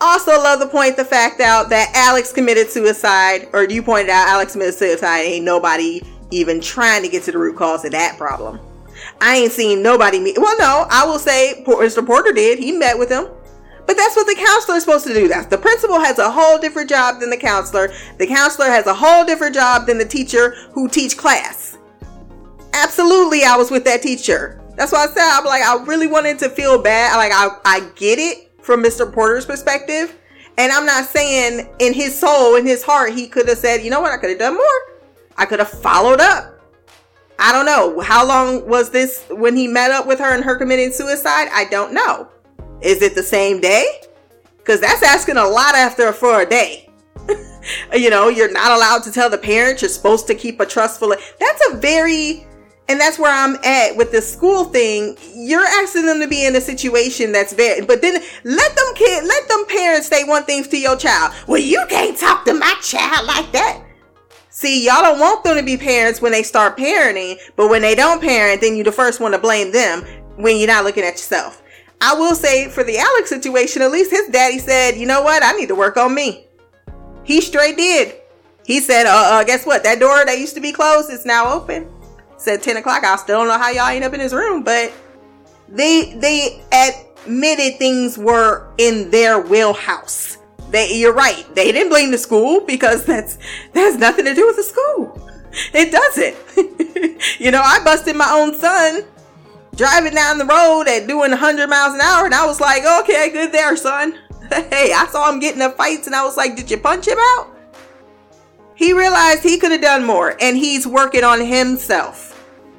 Also, love to point the fact out that Alex committed suicide, or you pointed out Alex committed suicide. Ain't nobody even trying to get to the root cause of that problem. I ain't seen nobody meet. Well, no, I will say Mr. Porter did. He met with him. But that's what the counselor is supposed to do. That's the principal has a whole different job than the counselor. The counselor has a whole different job than the teacher who teach class. Absolutely, I was with that teacher. That's why I said I'm like I really wanted to feel bad. Like I I get it from Mr. Porter's perspective. And I'm not saying in his soul, in his heart, he could have said, you know what, I could have done more. I could have followed up. I don't know. How long was this when he met up with her and her committing suicide? I don't know. Is it the same day? Because that's asking a lot after for a day. you know, you're not allowed to tell the parents. You're supposed to keep a trustful. That's a very and that's where I'm at with the school thing. You're asking them to be in a situation that's very, but then let them kid, let them parents say one thing to your child. Well, you can't talk to my child like that. See, y'all don't want them to be parents when they start parenting, but when they don't parent, then you the first one to blame them. when you're not looking at yourself. I will say for the Alex situation, at least his daddy said, you know what? I need to work on me. He straight did. He said, uh, uh guess what? That door that used to be closed is now open. Said 10 o'clock. I still don't know how y'all end up in his room, but they they admitted things were in their wheelhouse. They, you're right. They didn't blame the school because that's that has nothing to do with the school. It doesn't. you know, I busted my own son driving down the road at doing 100 miles an hour, and I was like, okay, good there, son. hey, I saw him getting up fights, and I was like, did you punch him out? He realized he could have done more, and he's working on himself.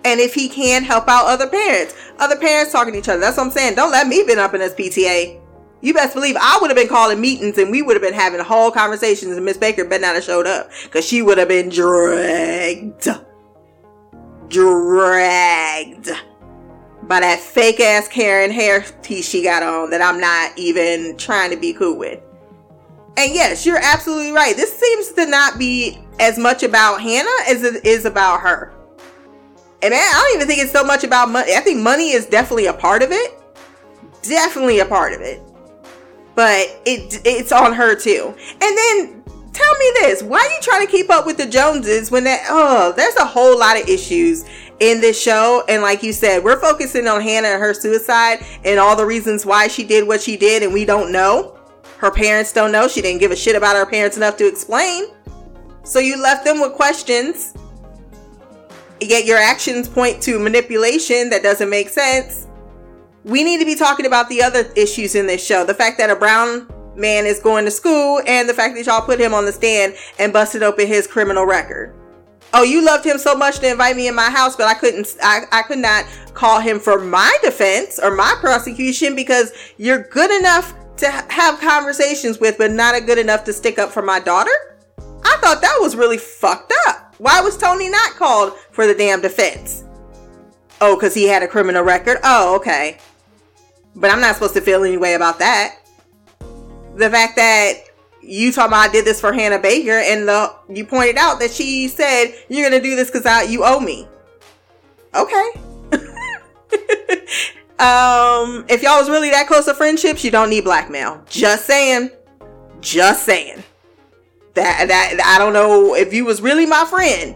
And if he can help out other parents, other parents talking to each other. That's what I'm saying. Don't let me been up in this PTA. You best believe I would have been calling meetings and we would have been having whole conversations and Miss Baker better not have showed up because she would have been dragged. Dragged by that fake ass Karen hair piece she got on that I'm not even trying to be cool with. And yes, you're absolutely right. This seems to not be as much about Hannah as it is about her. And I don't even think it's so much about money. I think money is definitely a part of it. Definitely a part of it. But it it's on her too. And then tell me this, why are you trying to keep up with the Joneses when that oh, there's a whole lot of issues in this show. And like you said, we're focusing on Hannah and her suicide and all the reasons why she did what she did, and we don't know. Her parents don't know. She didn't give a shit about her parents enough to explain. So you left them with questions. Yet your actions point to manipulation that doesn't make sense. We need to be talking about the other issues in this show. The fact that a brown man is going to school and the fact that y'all put him on the stand and busted open his criminal record oh, you loved him so much to invite me in my house, but I couldn't, I, I could not call him for my defense or my prosecution because you're good enough to have conversations with, but not good enough to stick up for my daughter. I thought that was really fucked up. Why was Tony not called for the damn defense? Oh, because he had a criminal record? Oh, okay. But I'm not supposed to feel any way about that. The fact that you talking about I did this for Hannah Baker, and the you pointed out that she said you're gonna do this because you owe me. Okay. um, if y'all was really that close to friendships, you don't need blackmail. Just saying. Just saying. That that I don't know if you was really my friend.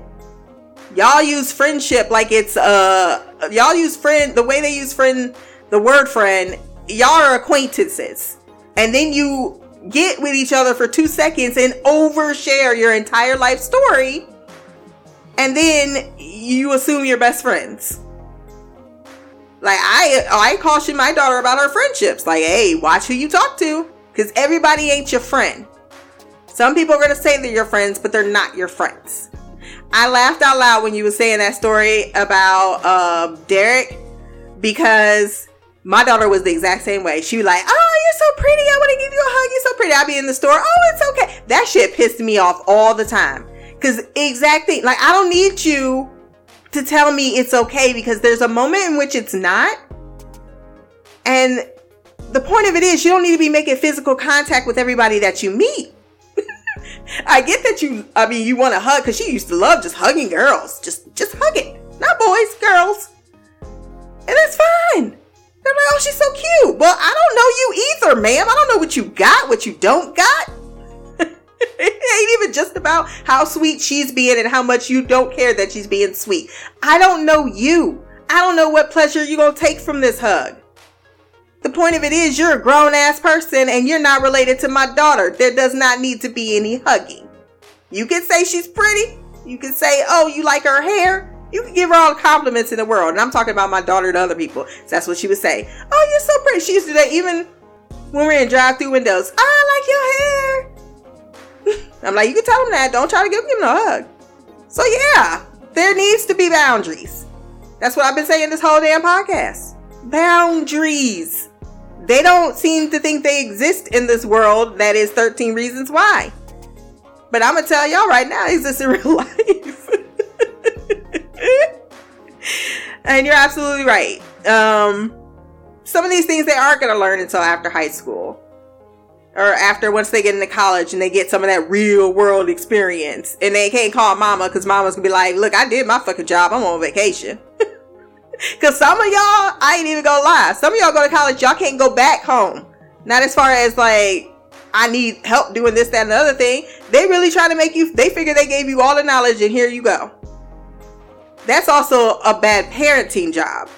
Y'all use friendship like it's uh y'all use friend the way they use friend the word friend. Y'all are acquaintances, and then you get with each other for two seconds and overshare your entire life story, and then you assume you're best friends. Like I, I caution my daughter about her friendships. Like, hey, watch who you talk to, because everybody ain't your friend. Some people are gonna say they're your friends, but they're not your friends. I laughed out loud when you were saying that story about uh, Derek because my daughter was the exact same way. She was like, "Oh, you're so pretty. I want to give you a hug. You're so pretty." I'd be in the store. Oh, it's okay. That shit pissed me off all the time. Cause exactly, like I don't need you to tell me it's okay because there's a moment in which it's not. And the point of it is, you don't need to be making physical contact with everybody that you meet. I get that you, I mean, you want to hug because she used to love just hugging girls. Just, just hug it. Not boys, girls. And that's fine. They're like, oh, she's so cute. Well, I don't know you either, ma'am. I don't know what you got, what you don't got. it ain't even just about how sweet she's being and how much you don't care that she's being sweet. I don't know you. I don't know what pleasure you're going to take from this hug. The point of it is, you're a grown ass person and you're not related to my daughter. There does not need to be any hugging. You can say she's pretty. You can say, oh, you like her hair. You can give her all the compliments in the world. And I'm talking about my daughter to other people. So that's what she would say. Oh, you're so pretty. She used to do that even when we're in drive through windows. Oh, I like your hair. I'm like, you can tell them that. Don't try to give them a hug. So yeah, there needs to be boundaries. That's what I've been saying this whole damn podcast. Boundaries. They don't seem to think they exist in this world that is 13 reasons why. But I'm gonna tell y'all right now, exists in real life. and you're absolutely right. Um, some of these things they aren't to learn until after high school or after once they get into college and they get some of that real world experience and they can't call mama because mama's gonna be like look i did my fucking job i'm on vacation Cause some of y'all, I ain't even gonna lie. Some of y'all go to college, y'all can't go back home. Not as far as like, I need help doing this, that, and the other thing. They really try to make you, they figure they gave you all the knowledge and here you go. That's also a bad parenting job.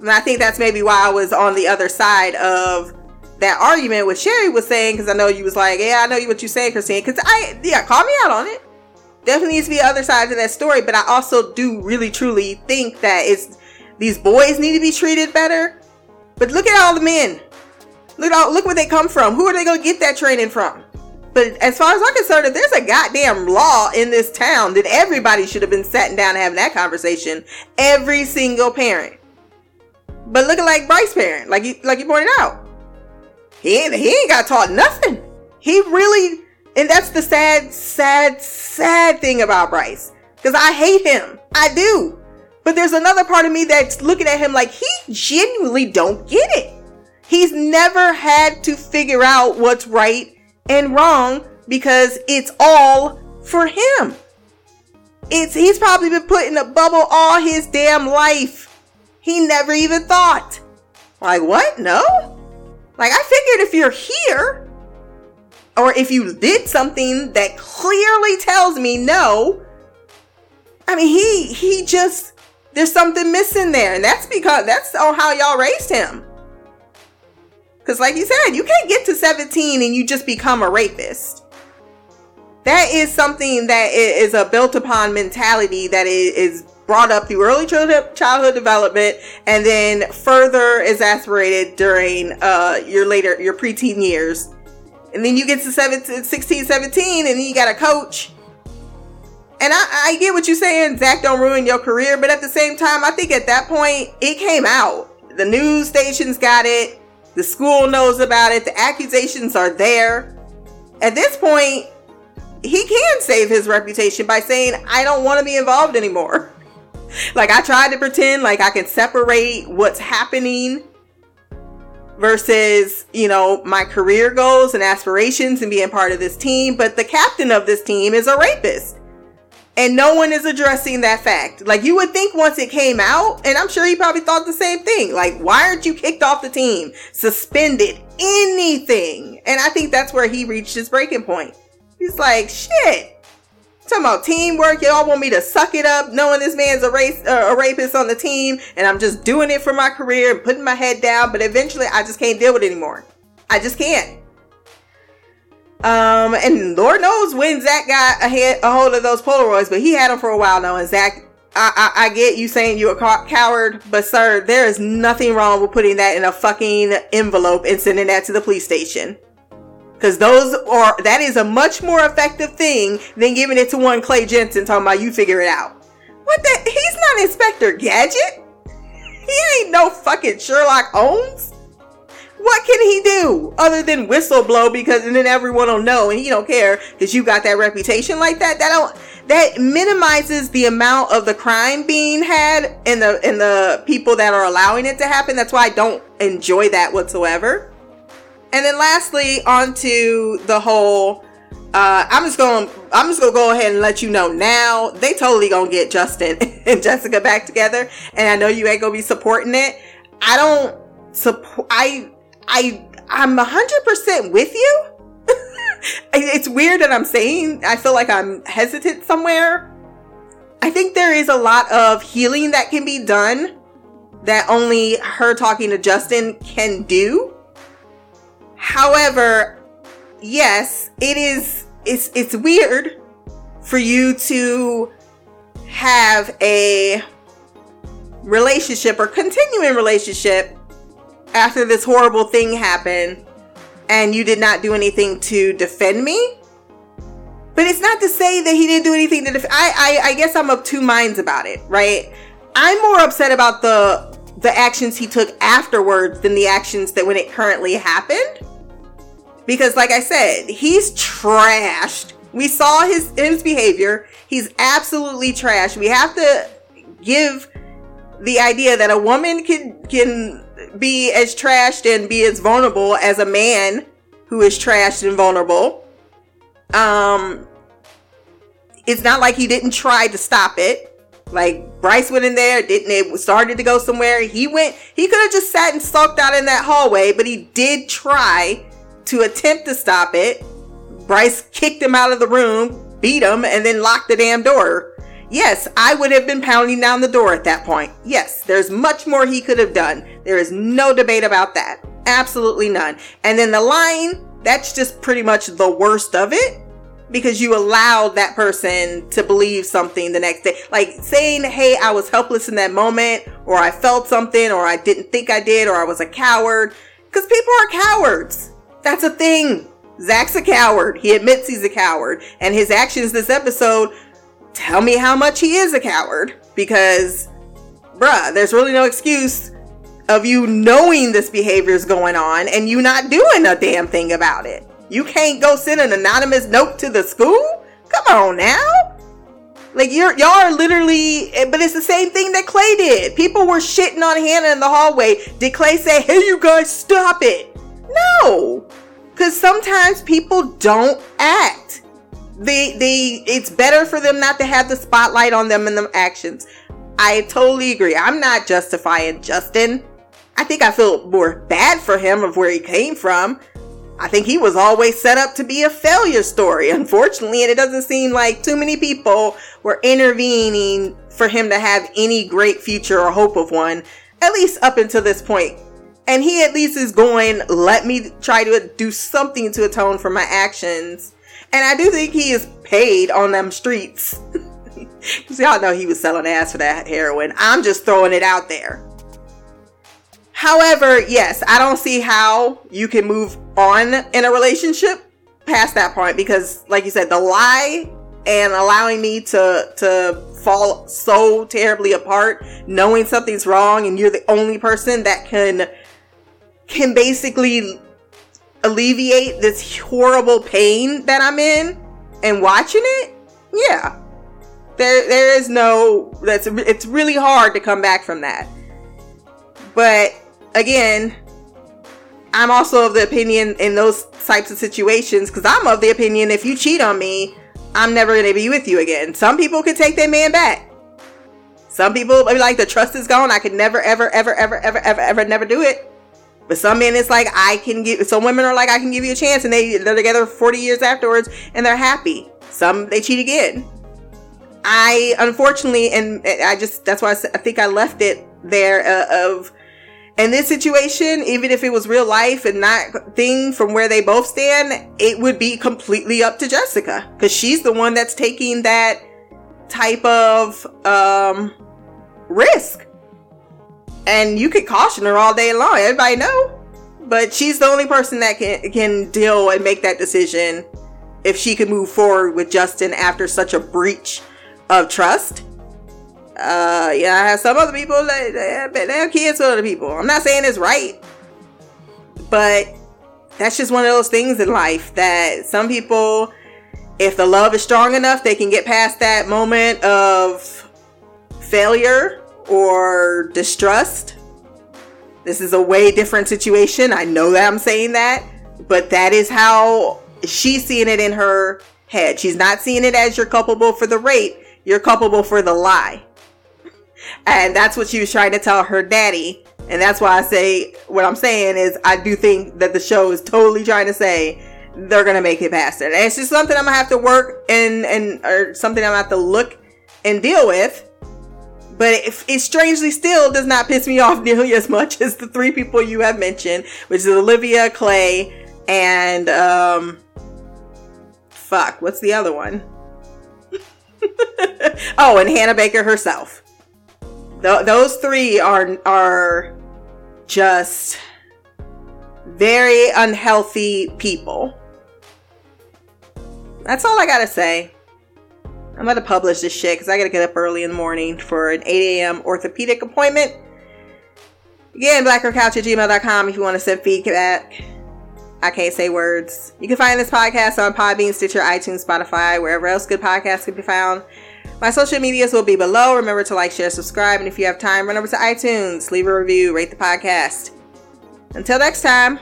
And I think that's maybe why I was on the other side of that argument with Sheri was saying, because I know you was like, yeah, I know what you're saying, Christine. Because I, yeah, call me out on it. Definitely needs to be other side to that story, but I also do really truly think that it's these boys need to be treated better. But look at all the men. Look at all, look where they come from. Who are they gonna get that training from? But as far as I'm concerned, if there's a goddamn law in this town, then everybody should have been sitting down and having that conversation. Every single parent. But looking like Bryce parent, like you like you pointed out. He ain't he ain't got taught nothing. He really and that's the sad, sad, sad thing about Bryce. Because I hate him. I do. But there's another part of me that's looking at him like he genuinely don't get it. He's never had to figure out what's right and wrong because it's all for him. It's he's probably been put in a bubble all his damn life. He never even thought. Like what? No? Like I figured if you're here or if you did something that clearly tells me no, I mean he he just there's something missing there and that's because that's on how y'all raised him. Cuz like you said, you can't get to 17 and you just become a rapist. That is something that is a built upon mentality that is brought up through early childhood development and then further exasperated during uh, your later your preteen years. And then you get to 17, 16 17 and then you got a coach. And I, I get what you're saying zach don't ruin your career but at the same time i think at that point it came out. The news stations got it. The school knows about it. The accusations are there. At this point he can save his reputation by saying i don't want to be involved anymore like I tried to pretend like I can separate what's happening versus, you know, my career goals and aspirations and being part of this team, but the captain of this team is a rapist. And no one is addressing that fact. Like you would think once it came out, and I'm sure he probably thought the same thing. Like, why aren't you kicked off the team? Suspended? Anything? And I think that's where he reached his breaking point. He's like, shit talking about teamwork. Y'all want me to suck it up, knowing this man's a race, uh, a rapist on the team, and I'm just doing it for my career and putting my head down. But eventually, I just can't deal with it anymore. I just can't. Um, and Lord knows when Zach got a, head, a hold of those Polaroids, but he had them for a while now. And Zach, I, I, I get you saying you're a coward, but sir, there is nothing wrong with putting that in a fucking envelope and sending that to the police station. Because those are, that is a much more effective thing than giving it to one Clay Jensen talking about you figure it out. What the? He's not Inspector Gadget. He ain't no fucking Sherlock Holmes. What can he do other than whistle blow because and then everyone will know and he don't care that you got that reputation like that. That don't that minimizes the amount of the crime being had and the and the people that are allowing it to happen. That's why I don't enjoy that whatsoever. And then lastly, onto the whole. Uh, I'm just gonna I'm just gonna go ahead and let you know now. They totally gonna get Justin and Jessica back together, and I know you ain't gonna be supporting it. I don't support. I I I'm hundred percent with you. it's weird that I'm saying. I feel like I'm hesitant somewhere. I think there is a lot of healing that can be done that only her talking to Justin can do. However, yes, it is it's it's weird for you to have a relationship or continuing relationship after this horrible thing happened and you did not do anything to defend me. But it's not to say that he didn't do anything to defend. I, I I guess I'm of two minds about it, right? I'm more upset about the the actions he took afterwards than the actions that when it currently happened. Because, like I said, he's trashed. We saw his his behavior. He's absolutely trashed. We have to give the idea that a woman can can be as trashed and be as vulnerable as a man who is trashed and vulnerable. Um, it's not like he didn't try to stop it. Like Bryce went in there, didn't it started to go somewhere. He went, he could have just sat and sulked out in that hallway, but he did try to attempt to stop it. Bryce kicked him out of the room, beat him, and then locked the damn door. Yes, I would have been pounding down the door at that point. Yes, there's much more he could have done. There is no debate about that. Absolutely none. And then the lying, that's just pretty much the worst of it because you allowed that person to believe something the next day. Like saying, hey, I was helpless in that moment, or I felt something, or I didn't think I did, or I was a coward. Because people are cowards. That's a thing. Zach's a coward. He admits he's a coward. And his actions this episode tell me how much he is a coward. Because, bruh, there's really no excuse of you knowing this behavior is going on and you not doing a damn thing about it. You can't go send an anonymous note to the school? Come on now. Like you're y'all are literally but it's the same thing that Clay did. People were shitting on Hannah in the hallway. Did Clay say, "Hey you guys, stop it?" No. Cuz sometimes people don't act. They they it's better for them not to have the spotlight on them and them actions. I totally agree. I'm not justifying Justin. I think I feel more bad for him of where he came from. I think he was always set up to be a failure story, unfortunately, and it doesn't seem like too many people were intervening for him to have any great future or hope of one, at least up until this point. And he at least is going, let me try to do something to atone for my actions. And I do think he is paid on them streets. Because y'all know he was selling ass for that heroin. I'm just throwing it out there. However, yes, I don't see how you can move on in a relationship past that point because, like you said, the lie and allowing me to to fall so terribly apart, knowing something's wrong, and you're the only person that can can basically alleviate this horrible pain that I'm in, and watching it, yeah, there there is no that's it's really hard to come back from that, but again, I'm also of the opinion in those types of situations because I'm of the opinion if you cheat on me, I'm never going to be with you again. Some people could take their man back. Some people like, the trust is gone. I could never, ever, ever, ever, ever, ever, ever, never do it. But some men, it's like I can give. Some women are like, I can give you a chance, and they they're together 40 years afterwards, and they're happy. Some they cheat again. I unfortunately, and I just that's why I, I think I left it there uh, of in this situation, even if it was real life and not thing from where they both stand, it would be completely up to Jessica because she's the one that's taking that type of um, risk. And you could caution her all day long. Everybody know, but she's the only person that can can deal and make that decision if she could move forward with Justin after such a breach of trust uh, yeah, I have some other people that they have, they have kids with other people. I'm not saying it's right, but that's just one of those things in life that some people, if the love is strong enough, they can get past that moment of failure or distrust. This is a way different situation. I know that I'm saying that, but that is how she's seeing it in her head. She's not seeing it as you're culpable for the rape, you're culpable for the lie. And that's what she was trying to tell her daddy. And that's why I say what I'm saying is I do think that the show is totally trying to say they're gonna make it past it. And it's just something I'm gonna have to work and and or something I'm gonna have to look and deal with. But it, it strangely still does not piss me off nearly as much as the three people you have mentioned, which is Olivia, Clay, and um, fuck, what's the other one? oh, and Hannah Baker herself. Th- those three are are just very unhealthy people. That's all I gotta say. I'm gonna publish this shit because I gotta get up early in the morning for an 8 a.m. orthopedic appointment. Again, blackgirlcouch at gmail.com if you want to send feedback. I can't say words. You can find this podcast on Podbean, Stitcher, iTunes, Spotify, wherever else good podcasts can be found. My social medias will be below. Remember to like, share, subscribe, and if you have time, run over to iTunes, leave a review, rate the podcast. Until next time,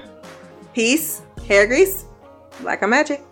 peace, hair grease, black on magic.